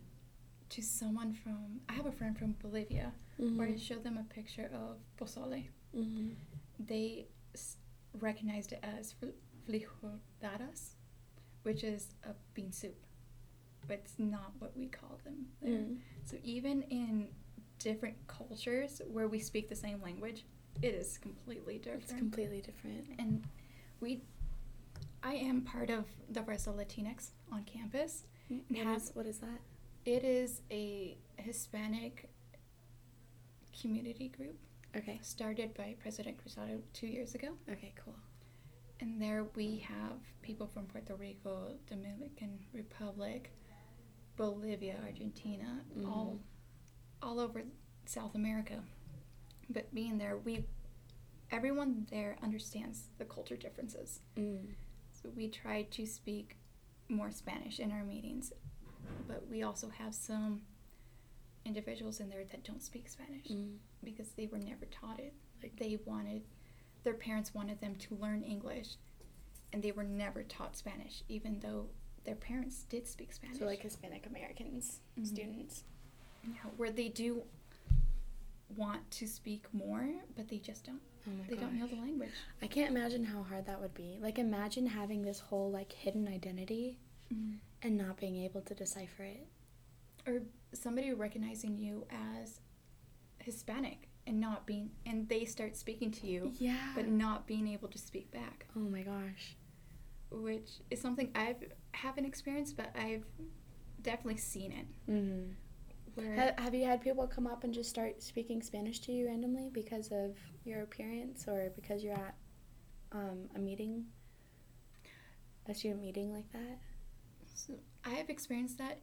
Speaker 2: to someone from. I have a friend from Bolivia where I
Speaker 1: Mhm.
Speaker 2: showed them a picture of pozole.
Speaker 1: Mhm.
Speaker 2: They s- recognized it as fr- frijoladas, which is a bean soup. But it's not what we call them there.
Speaker 1: Mm.
Speaker 2: So even in different cultures where we speak the same language, it is completely different.
Speaker 1: It's completely different.
Speaker 2: and we, I am part of the Fuerza Latinx on campus.
Speaker 1: Mm, what
Speaker 2: have-
Speaker 1: is, what is that?
Speaker 2: It is a Hispanic community group
Speaker 1: Okay.
Speaker 2: started by President Cruzado two years ago.
Speaker 1: Okay. Cool.
Speaker 2: And there we have people from Puerto Rico, Dominican Republic, Bolivia, Argentina, all mm-hmm. All over South America. But being there, we everyone there understands the culture differences.
Speaker 1: Mm.
Speaker 2: So we try to speak more Spanish in our meetings, but we also have some individuals in there that don't speak Spanish
Speaker 1: Mm.
Speaker 2: because they were never taught it. Like they wanted, their parents wanted them to learn English, and they were never taught Spanish, even though their parents did speak Spanish.
Speaker 1: So like Hispanic Americans
Speaker 2: Mhm.
Speaker 1: students.
Speaker 2: Yeah, where they do want to speak more, but they just don't.
Speaker 1: Oh
Speaker 2: They don't know the language.
Speaker 1: I can't imagine how hard that would be. Like imagine having this whole like hidden identity and not being able to decipher it.
Speaker 2: Or somebody recognizing you as Hispanic and not being, and they start speaking to you,
Speaker 1: Yeah.
Speaker 2: but not being able to speak back,
Speaker 1: oh my gosh.
Speaker 2: which is something I've haven't experienced, but I've definitely seen it.
Speaker 1: Mm.
Speaker 2: Where
Speaker 1: Ha- have you had people come up and just start speaking Spanish to you randomly because of your appearance or because you're at um, a meeting, a student meeting like that?
Speaker 2: so I have experienced that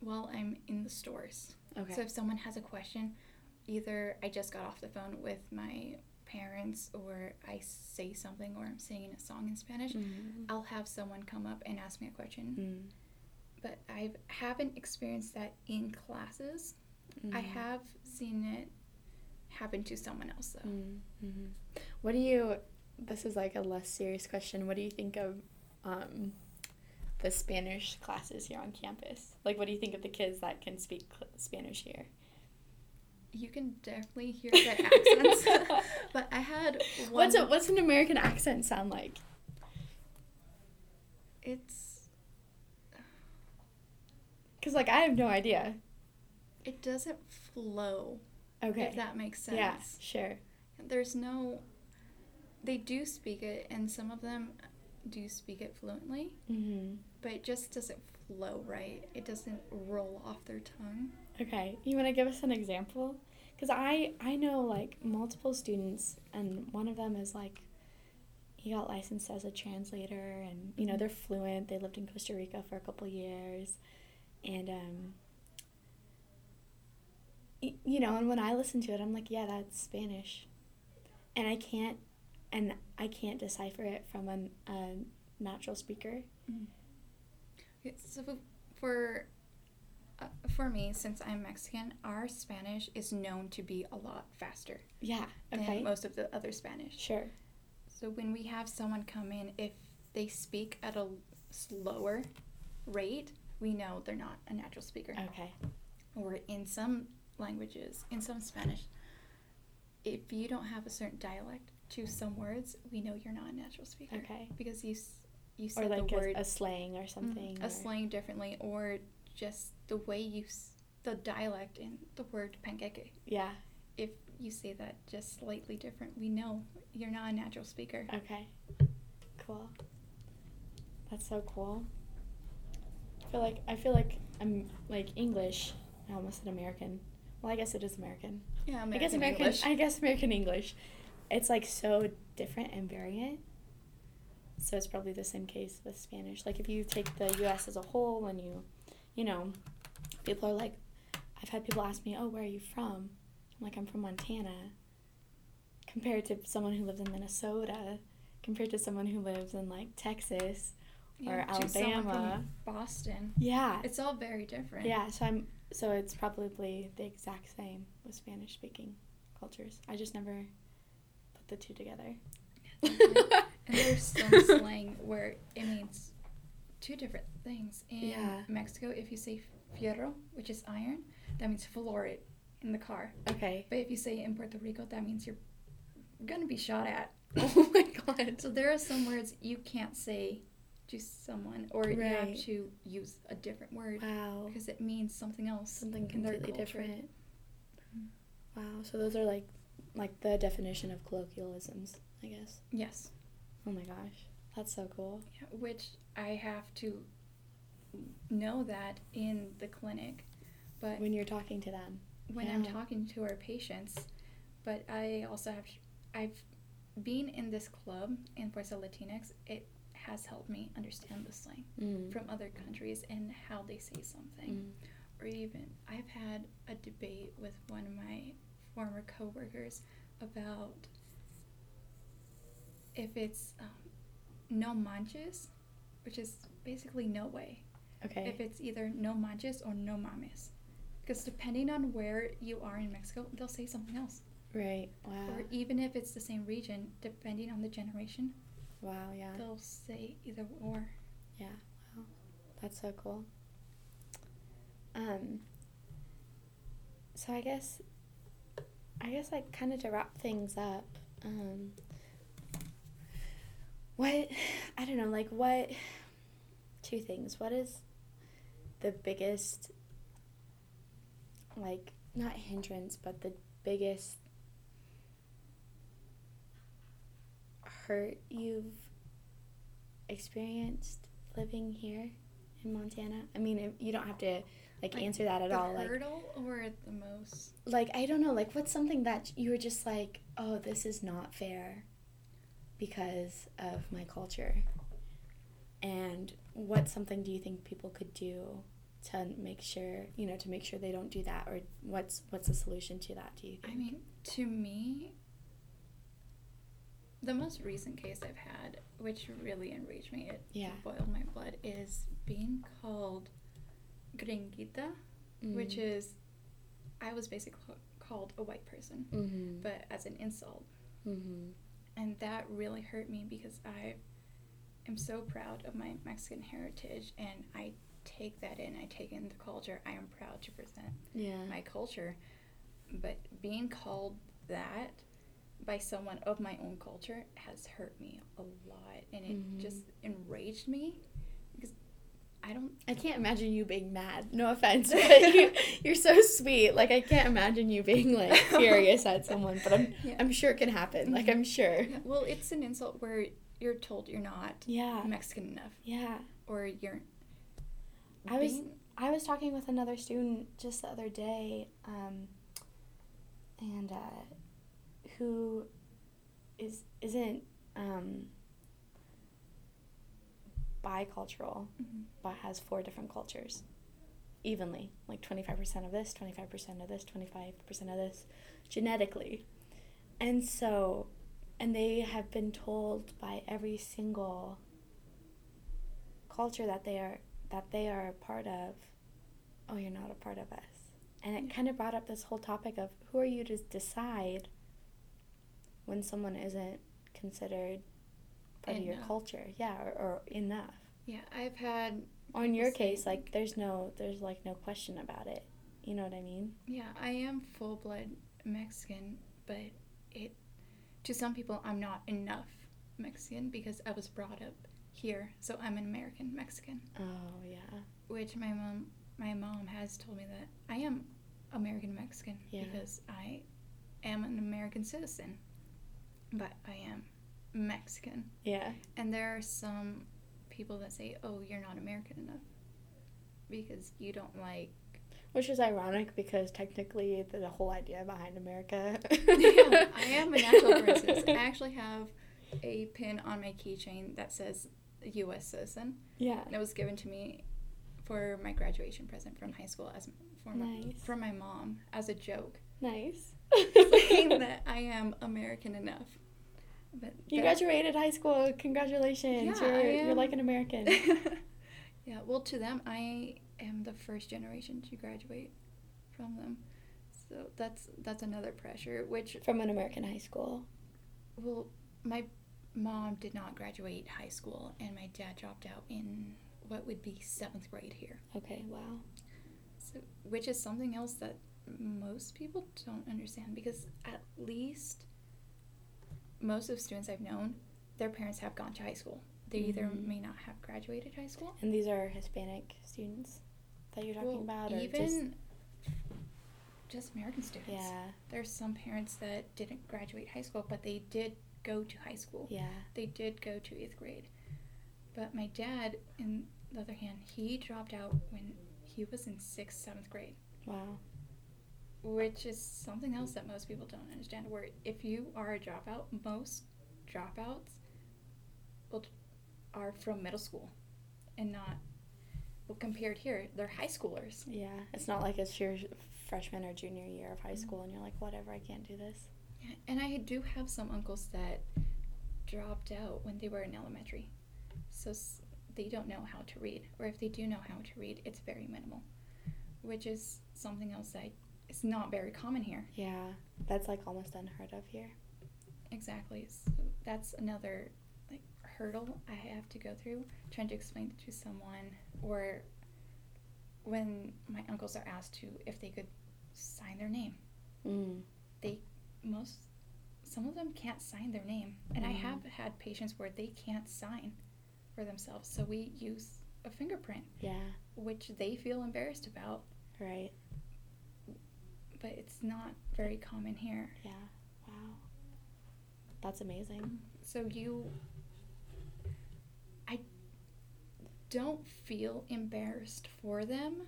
Speaker 2: while I'm in the stores.
Speaker 1: Okay.
Speaker 2: So if someone has a question, either I just got off the phone with my parents or I say something or I'm singing a song in Spanish,
Speaker 1: Mhm.
Speaker 2: I'll have someone come up and ask me a question.
Speaker 1: Mm.
Speaker 2: But I haven't experienced that in classes. I
Speaker 1: Mhm.
Speaker 2: have seen it happen to someone else though.
Speaker 1: Mm-hmm. What do you? This is like a less serious question. What do you think of um, the Spanish classes here on campus? Like, what do you think of the kids that can speak Spanish here?
Speaker 2: You can definitely hear their accents. but I had one.
Speaker 1: What's a, what's an American accent sound like?
Speaker 2: It's
Speaker 1: Cause like I have no idea.
Speaker 2: it doesn't flow.
Speaker 1: Okay.
Speaker 2: If that makes sense.
Speaker 1: yeah. Sure.
Speaker 2: There's no. They do speak it, and some of them do speak it fluently,
Speaker 1: Mm-hmm.
Speaker 2: but it just doesn't flow right. It doesn't roll off their tongue.
Speaker 1: Okay. You want to give us an example? Cause I I know like multiple students, and one of them is like. He got licensed as a translator, and you know
Speaker 2: Mhm.
Speaker 1: they're fluent. They lived in Costa Rica for a couple years, and um, y- you know, and when I listen to it, I'm like, yeah, that's Spanish, and I can't, and I can't decipher it from an, a natural speaker.
Speaker 2: Okay, So for uh, for me, since I'm Mexican, our Spanish is known to be a lot faster
Speaker 1: Yeah. Okay.
Speaker 2: than most of the other Spanish.
Speaker 1: Sure.
Speaker 2: So when we have someone come in, if they speak at a slower rate, we know they're not a natural speaker.
Speaker 1: Okay.
Speaker 2: Or in some languages, in some Spanish, if you don't have a certain dialect to some words, we know you're not a natural speaker.
Speaker 1: Okay.
Speaker 2: Because you you
Speaker 1: Or
Speaker 2: said
Speaker 1: like
Speaker 2: the
Speaker 1: a,
Speaker 2: word
Speaker 1: a slang or
Speaker 2: Mhm,
Speaker 1: something.
Speaker 2: a
Speaker 1: or-
Speaker 2: slang differently, or just the way you the dialect in the word panqueque.
Speaker 1: Yeah.
Speaker 2: If you say that just slightly different, we know you're not a natural speaker.
Speaker 1: Okay. Cool. That's so cool. I feel like I feel like I'm like English. I almost said American. Well, I guess it is American.
Speaker 2: Yeah,
Speaker 1: I guess American.
Speaker 2: English.
Speaker 1: I guess American English. It's like so different and variant. So it's probably the same case with Spanish. Like if you take the U.S. as a whole and you, you know, people are like, I've had people ask me, "Oh, where are you from?" I'm like, "I'm from Montana." Compared to someone who lives in Minnesota, compared to someone who lives in like Texas, or
Speaker 2: to someone
Speaker 1: Alabama.
Speaker 2: Boston.
Speaker 1: yeah,
Speaker 2: It's all very different.
Speaker 1: yeah. So I'm so it's probably the exact same with Spanish speaking cultures. I just never put the two together.
Speaker 2: And there's some slang where it means two different things. In
Speaker 1: Yeah.
Speaker 2: Mexico, if you say fierro, which is iron, that means floor it in the car.
Speaker 1: okay.
Speaker 2: But if you say in Puerto Rico, that means you're gonna be shot at.
Speaker 1: Oh my god.
Speaker 2: So there are some words you can't say to someone, or you have to use a different word
Speaker 1: Wow.
Speaker 2: because it means something else.
Speaker 1: Something completely different. Mm-hmm. Wow. So those are like like the definition of colloquialisms, I guess.
Speaker 2: Yes.
Speaker 1: Oh my gosh. That's so cool.
Speaker 2: Yeah, which I have to know that in the clinic, but
Speaker 1: When you're talking to them.
Speaker 2: when I'm talking to our patients, but I also have I've been in this club in Fuerza Latinx. It has helped me understand the slang
Speaker 1: Mm.
Speaker 2: from other countries and how they say something.
Speaker 1: Mm.
Speaker 2: Or even I've had a debate with one of my former coworkers about if it's um, no manches, which is basically no way.
Speaker 1: Okay.
Speaker 2: If it's either no manches or no mames. Because depending on where you are in Mexico, they'll say something else.
Speaker 1: right. Wow.
Speaker 2: Or even if it's the same region, depending on the generation,
Speaker 1: Wow. Yeah.
Speaker 2: they'll say either or.
Speaker 1: Yeah. Wow. That's so cool. Um. So I guess, I guess like kind of to wrap things up. Um. What I don't know, like what. Two things. What is the biggest, like not hindrance, but the biggest hurt you've experienced living here in Montana? I mean, you don't have to like, answer that at
Speaker 2: the
Speaker 1: all. Like,
Speaker 2: hurdle or the most?
Speaker 1: like I don't know, like what's something that you were just like, oh, this is not fair because of my culture. And what something do you think people could do to make sure, you know, to make sure they don't do that or what's what's the solution to that, do you think?
Speaker 2: I mean, to me, the most recent case I've had, which really enraged me, it
Speaker 1: Yeah.
Speaker 2: boiled my blood, is being called gringuita, which
Speaker 1: Mm.
Speaker 2: is, I was basically called a white person,
Speaker 1: Mhm.
Speaker 2: but as an insult.
Speaker 1: Mhm.
Speaker 2: And that really hurt me because I am so proud of my Mexican heritage and I take that in. I take in the culture. I am proud to present
Speaker 1: Yeah.
Speaker 2: my culture. But being called that by someone of my own culture has hurt me a lot. And it
Speaker 1: Mhm.
Speaker 2: just enraged me because I don't.
Speaker 1: I can't imagine you being mad. No offense, but you, you're so sweet. Like I can't imagine you being like furious at someone, but I'm
Speaker 2: Yeah.
Speaker 1: I'm sure it can happen. Like I'm sure.
Speaker 2: Yeah, well, it's an insult where you're told you're not
Speaker 1: Yeah.
Speaker 2: Mexican enough
Speaker 1: Yeah.
Speaker 2: or you're.
Speaker 1: I was
Speaker 2: being-
Speaker 1: I was talking with another student just the other day, um, and uh, who is isn't um, bicultural,
Speaker 2: Mhm.
Speaker 1: but has four different cultures, evenly, like twenty five percent of this, twenty five percent of this, twenty five percent of this, genetically, and so, and they have been told by every single culture that they are that they are a part of oh you're not a part of us. And it kind of brought up this whole topic of who are you to decide when someone isn't considered part of your culture. Yeah or, or enough.
Speaker 2: Yeah, I've had.
Speaker 1: or in your case like there's no there's like no question about it. You know what i mean?
Speaker 2: Yeah, I am full blood Mexican, but it to some people I'm not enough Mexican because I was brought up here, so I'm an American Mexican.
Speaker 1: oh yeah.
Speaker 2: Which my mom my mom has told me that I am American Mexican
Speaker 1: Yeah.
Speaker 2: because I am an American citizen, but I am Mexican.
Speaker 1: yeah
Speaker 2: And there are some people that say, "Oh, you're not American enough because you don't like."
Speaker 1: which is ironic because technically the, the whole idea behind america
Speaker 2: yeah, I am a natural princess. I actually have a pin on my keychain that says U.S. citizen,
Speaker 1: yeah
Speaker 2: and it was given to me for my graduation present from high school as for my,
Speaker 1: Nice.
Speaker 2: from my mom as a joke,
Speaker 1: nice
Speaker 2: saying that I am American enough. But
Speaker 1: You graduated high school. Congratulations.
Speaker 2: Yeah,
Speaker 1: you're,
Speaker 2: I
Speaker 1: you're like an American.
Speaker 2: yeah, well, to them, I am the first generation to graduate from them, so that's that's another pressure. Which,
Speaker 1: From an American high school.
Speaker 2: well, my mom did not graduate high school, and my dad dropped out in what would be seventh grade here.
Speaker 1: Okay, wow.
Speaker 2: So, which is something else that most people don't understand because at least most of the students I've known, their parents have gone to high school. They either
Speaker 1: Mhm.
Speaker 2: may not have graduated high school.
Speaker 1: And these are Hispanic students that you're talking
Speaker 2: well,
Speaker 1: about? Or
Speaker 2: even just, American students.
Speaker 1: yeah,
Speaker 2: There's some parents that didn't graduate high school, but they did go to high school.
Speaker 1: yeah.
Speaker 2: They did go to eighth grade. But my dad, on the other hand, he dropped out when he was in sixth, seventh grade.
Speaker 1: Wow.
Speaker 2: Which is something else that most people don't understand where if you are a dropout most dropouts will, are from middle school and not well compared here they're high schoolers
Speaker 1: Yeah. It's not like it's your freshman or junior year of high
Speaker 2: Mm-hmm.
Speaker 1: school and you're like, whatever, I can't do this.
Speaker 2: Yeah, and i do have some uncles that dropped out when they were in elementary so s- they don't know how to read or if they do know how to read it's very minimal which is something else that is not very common here
Speaker 1: Yeah. That's like almost unheard of here.
Speaker 2: Exactly. So that's another like hurdle I have to go through trying to explain it to someone or when my uncles are asked to if they could sign their name.
Speaker 1: Mm.
Speaker 2: Most some of them can't sign their name. And I
Speaker 1: Mhm.
Speaker 2: have had patients where they can't sign for themselves. So we use a fingerprint,
Speaker 1: Yeah.
Speaker 2: which they feel embarrassed about,
Speaker 1: Right.
Speaker 2: But it's not very common here.
Speaker 1: Yeah. Wow. That's amazing.
Speaker 2: So you I don't feel embarrassed for them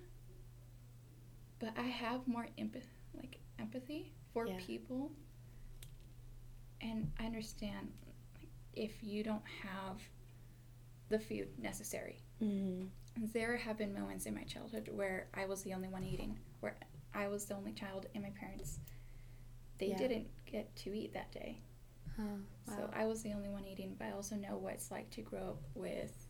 Speaker 2: but I have more empathy, like empathy for
Speaker 1: Yeah.
Speaker 2: people, and I understand like, if you don't have the food necessary.
Speaker 1: Mm-hmm.
Speaker 2: There have been moments in my childhood where I was the only one eating, I was the only child, and my parents they
Speaker 1: Yeah.
Speaker 2: didn't get to eat that day.
Speaker 1: Oh,
Speaker 2: So. I was the only one eating, but I also know what it's like to grow up with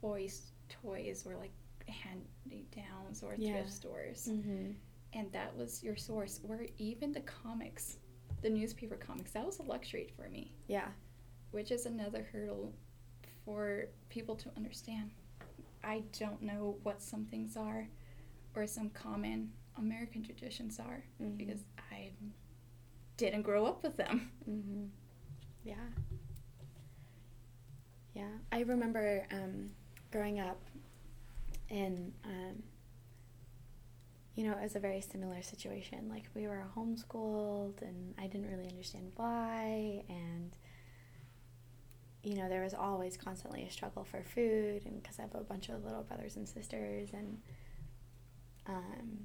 Speaker 2: boys' toys or like handy downs or
Speaker 1: Yeah.
Speaker 2: thrift stores.
Speaker 1: mm-hmm.
Speaker 2: And that was your source. Where even the comics, the newspaper comics, that was a luxury for me,
Speaker 1: Yeah.
Speaker 2: which is another hurdle for people to understand. I don't know what some things are or some common American traditions are
Speaker 1: Mhm.
Speaker 2: because I didn't grow up with them.
Speaker 1: Mm-hmm. Yeah. Yeah. I remember um, growing up in, um, you know, it was a very similar situation. Like, we were homeschooled, and I didn't really understand why. And, you know, there was always constantly a struggle for food, and because I have a bunch of little brothers and sisters, and, um,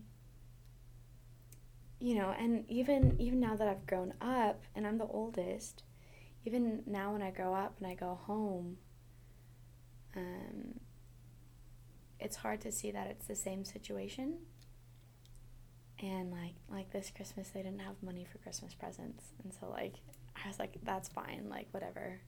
Speaker 1: you know, and even even now that I've grown up and I'm the oldest, even now when I grow up and I go home, um, it's hard to see that it's the same situation. And like like this Christmas, they didn't have money for Christmas presents, and so like I was like, that's fine, like whatever,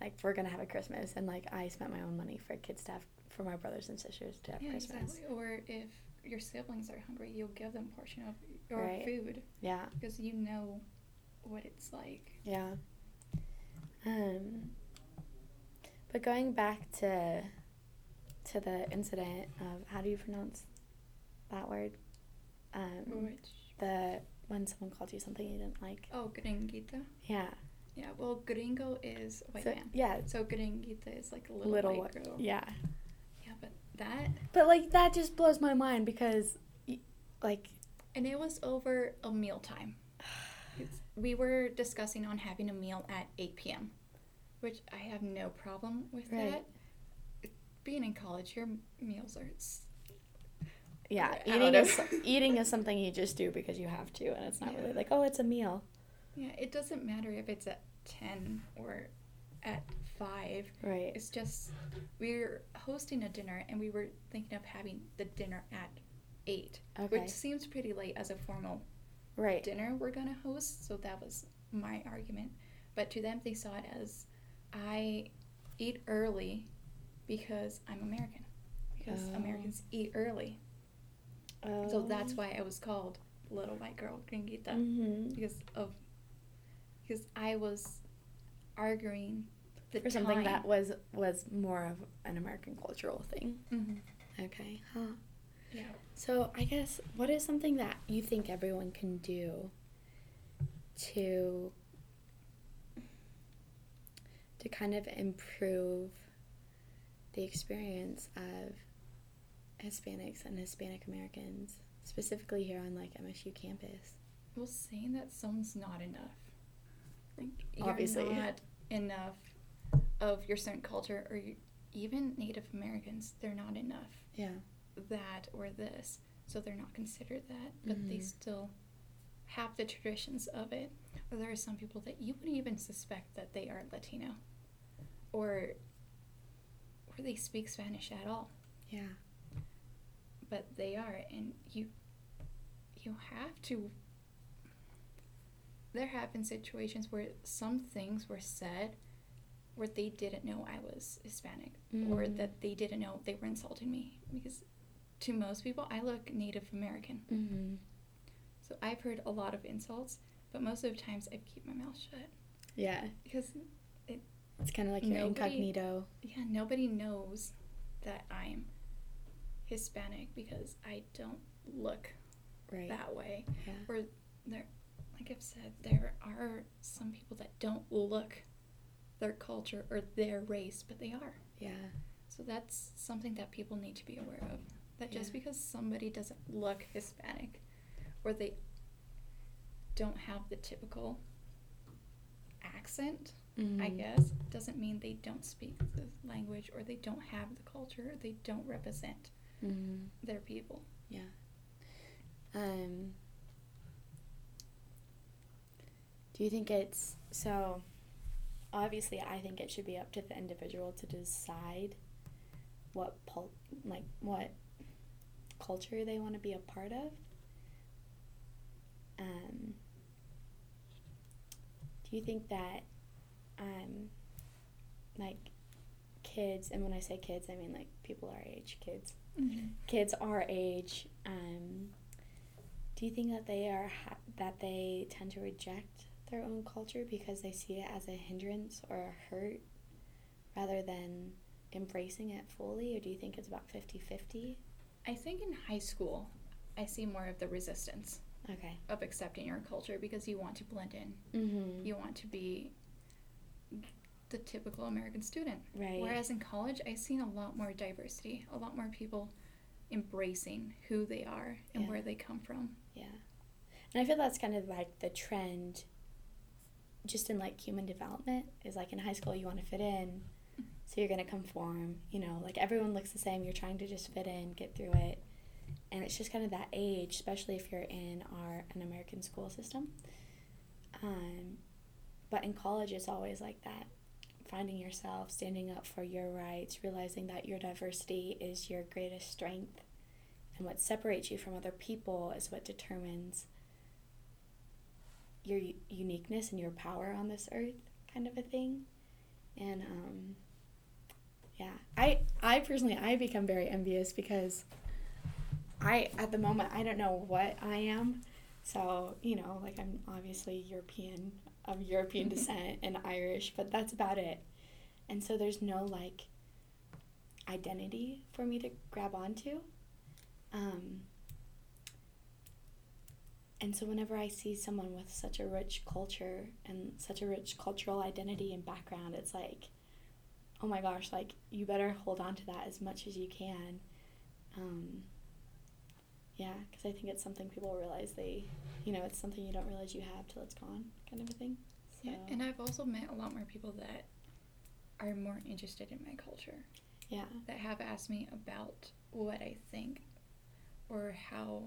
Speaker 1: like we're gonna have a Christmas, and like I spent my own money for kids to have for my brothers and sisters to have
Speaker 2: Yeah,
Speaker 1: Christmas.
Speaker 2: exactly. Or if your siblings are hungry, you'll give them portion of your
Speaker 1: Right.
Speaker 2: food
Speaker 1: Yeah.
Speaker 2: because you know what it's like.
Speaker 1: Yeah. Um, but going back to to the incident of how do you pronounce that word? Um,
Speaker 2: Which
Speaker 1: the when someone called you something you didn't like.
Speaker 2: oh, gringuita.
Speaker 1: Yeah.
Speaker 2: Yeah, well, gringo is white
Speaker 1: so,
Speaker 2: man.
Speaker 1: Yeah.
Speaker 2: So gringuita is like a little,
Speaker 1: Little
Speaker 2: white girl.
Speaker 1: Yeah.
Speaker 2: That
Speaker 1: But like that just blows my mind because, like,
Speaker 2: and it was over a meal time. We were discussing on having a meal at 8 p.m., which I have no problem with
Speaker 1: Right.
Speaker 2: that. Being in college, your meals are
Speaker 1: Yeah, eating is eating is something you just do because you have to, and it's not
Speaker 2: Yeah.
Speaker 1: really like oh, it's a meal.
Speaker 2: Yeah, it doesn't matter if it's at 10 or at 5.
Speaker 1: Right.
Speaker 2: It's just we're hosting a dinner and we were thinking of having the dinner at 8,
Speaker 1: Okay.
Speaker 2: which seems pretty late as a formal
Speaker 1: Right.
Speaker 2: dinner we're to host. So that was my argument. But to them, they saw it as I eat early because I'm American. Because
Speaker 1: Oh.
Speaker 2: Americans eat early.
Speaker 1: Oh.
Speaker 2: So that's why I was called Little White Girl Gringuita.
Speaker 1: Mm-hmm.
Speaker 2: because of because I was arguing
Speaker 1: For something
Speaker 2: time.
Speaker 1: that was was more of an American cultural thing.
Speaker 2: Mhm.
Speaker 1: Okay. Huh.
Speaker 2: yeah
Speaker 1: So I guess what is something that you think everyone can do to to kind of improve the experience of Hispanics and Hispanic Americans, specifically here on like MSU campus?
Speaker 2: well saying that someone's not enough like you're
Speaker 1: Obviously.
Speaker 2: not enough of your certain culture or you, even Native Americans they're not enough
Speaker 1: Yeah.
Speaker 2: that or this so they're not considered that but they
Speaker 1: Mhm.
Speaker 2: still have the traditions of it or there are some people that you wouldn't even suspect that they are Latino or or they speak Spanish at all
Speaker 1: Yeah.
Speaker 2: but they are and you you have to there have been situations where some things were said where they didn't know I was Hispanic or
Speaker 1: Mm.
Speaker 2: that they didn't know they were insulting me because to most people I look Native American.
Speaker 1: Mm-hmm.
Speaker 2: So I've heard a lot of insults, but most of the times I keep my mouth shut
Speaker 1: Yeah.
Speaker 2: because it,
Speaker 1: It's kind of like your
Speaker 2: Nobody-
Speaker 1: incognito.
Speaker 2: yeah, nobody knows that I'm Hispanic because I don't look
Speaker 1: Right.
Speaker 2: that way.
Speaker 1: Yeah.
Speaker 2: Or there, like I've said, there are some people that don't look their culture or their race, but they are.
Speaker 1: Yeah.
Speaker 2: So that's something that people need to be aware of. That just because somebody doesn't look Hispanic or they don't have the typical accent, I
Speaker 1: Mhm.
Speaker 2: guess, doesn't mean they don't speak the language or they don't have the culture or they don't represent
Speaker 1: Mhm.
Speaker 2: their people.
Speaker 1: Yeah. Um, do you think it's so? Obviously, I think it should be up to the individual to decide what pul- like what culture they want to be a part of. Um, do you think that, um, like, kids, and when I say kids, I mean like people our age, kids,
Speaker 2: Mm-hmm.
Speaker 1: kids our age, um, do you think that they are ha- that they tend to reject their own culture because they see it as a hindrance or a hurt rather than embracing it fully, or do you think it's about 50-50?
Speaker 2: I think in high school, I see more of the resistance
Speaker 1: Okay.
Speaker 2: of accepting your culture because you want to blend in.
Speaker 1: Mm-hmm.
Speaker 2: You want to be the typical American student.
Speaker 1: right.
Speaker 2: Whereas in college, I've seen a lot more diversity, a lot more people embracing who they are and
Speaker 1: Yeah.
Speaker 2: where they come from.
Speaker 1: Yeah. And I feel that's kind of like the trend just in like human development is like in high school you want to fit in. So you're going to conform, you know, like everyone looks the same, you're trying to just fit in, get through it. And it's just kind of that age, especially if you're in our an American school system. Um, but in college it's always like that. Finding yourself, standing up for your rights, realizing that your diversity is your greatest strength and what separates you from other people is what determines your uniqueness and your power on this earth kind of a thing. And um, yeah i i personally i become very envious because i at the moment i don't know what i am. So you know like i'm obviously european of european descent and irish but that's about it. And so there's no like identity for me to grab onto. Um, and so whenever I see someone with such a rich culture and such a rich cultural identity and background, it's like, oh my gosh, like you better hold on to that as much as you can. Um, yeah, because I think it's something people realize they, you know, it's something you don't realize you have till it's gone, kind of a thing. So,
Speaker 2: Yeah, and I've also met a lot more people that are more interested in my culture,
Speaker 1: yeah,
Speaker 2: that have asked me about what I think or how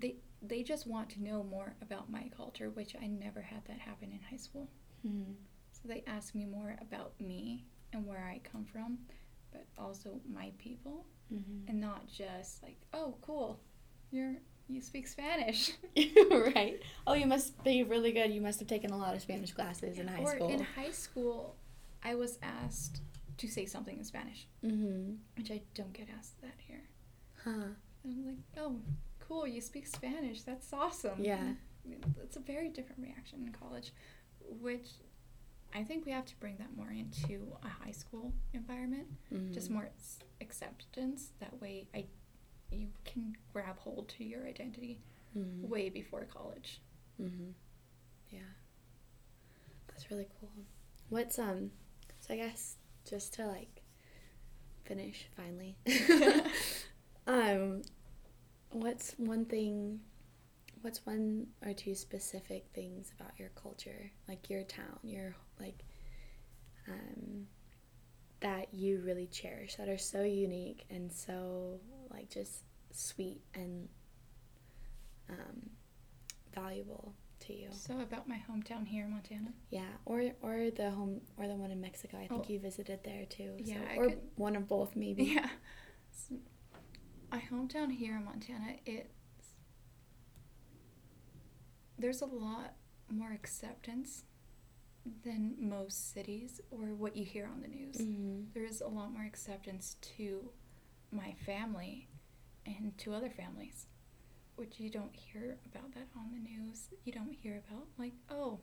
Speaker 2: they they just want to know more about my culture, which I never had that happen in high school.
Speaker 1: Mhm.
Speaker 2: So they ask me more about me and where I come from, but also my people,
Speaker 1: Mhm.
Speaker 2: and not just like, oh, cool, you're you speak Spanish.
Speaker 1: right. Oh, you must be really good. You must have taken a lot of Spanish classes in high
Speaker 2: or
Speaker 1: school.
Speaker 2: in high school, I was asked to say something in Spanish,
Speaker 1: mm-hmm.
Speaker 2: which I don't get asked that here.
Speaker 1: Huh.
Speaker 2: And I'm like, oh, cool, you speak Spanish. That's awesome.
Speaker 1: Yeah.
Speaker 2: It's a very different reaction in college, which I think we have to bring that more into a high school environment. Just
Speaker 1: Mhm.
Speaker 2: more acceptance. That way, I you can grab hold to your identity
Speaker 1: Mhm.
Speaker 2: way before college.
Speaker 1: Mm-hmm. Yeah. That's really cool. What's um so I guess just to like finish finally. um what's one thing what's one or two specific things about your culture, like your town, your like um that you really cherish that are so unique and so like just sweet and um valuable to you.
Speaker 2: So about my hometown here in Montana.
Speaker 1: Yeah, or or the home or the one in Mexico. I think
Speaker 2: Oh.
Speaker 1: you visited there too. so-
Speaker 2: Yeah,
Speaker 1: or
Speaker 2: could-
Speaker 1: one of both maybe.
Speaker 2: Yeah. My hometown here in Montana, it's there's a lot more acceptance than most cities or what you hear on the news.
Speaker 1: hmm
Speaker 2: There is a lot more acceptance to my family and to other families, which you don't hear about that on the news. You don't hear about like, oh,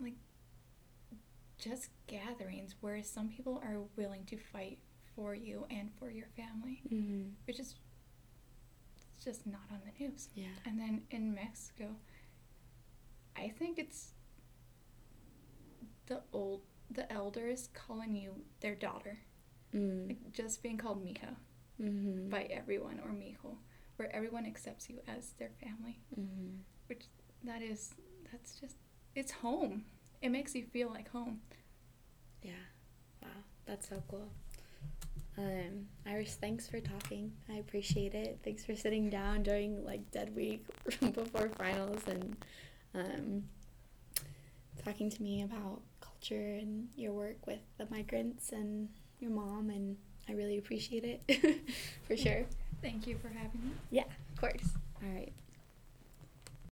Speaker 2: like just gatherings where some people are willing to fight for you and for your family,
Speaker 1: hmm
Speaker 2: which is just not on the news.
Speaker 1: Yeah.
Speaker 2: And then in Mexico, I think it's the old the elders calling you their daughter,
Speaker 1: Mm.
Speaker 2: like just being called mija
Speaker 1: hmm
Speaker 2: by everyone or mijo, where everyone accepts you as their family.
Speaker 1: hmm
Speaker 2: Which that is that's just it's home. It makes you feel like home.
Speaker 1: Yeah. Wow, that's so cool. Um, Iris, thanks for talking. I appreciate it. Thanks for sitting down during like dead week before finals and um, talking to me about culture and your work with the migrants and your mom. And I really appreciate it for sure.
Speaker 2: Thank you for having me.
Speaker 1: Yeah, of course. All right.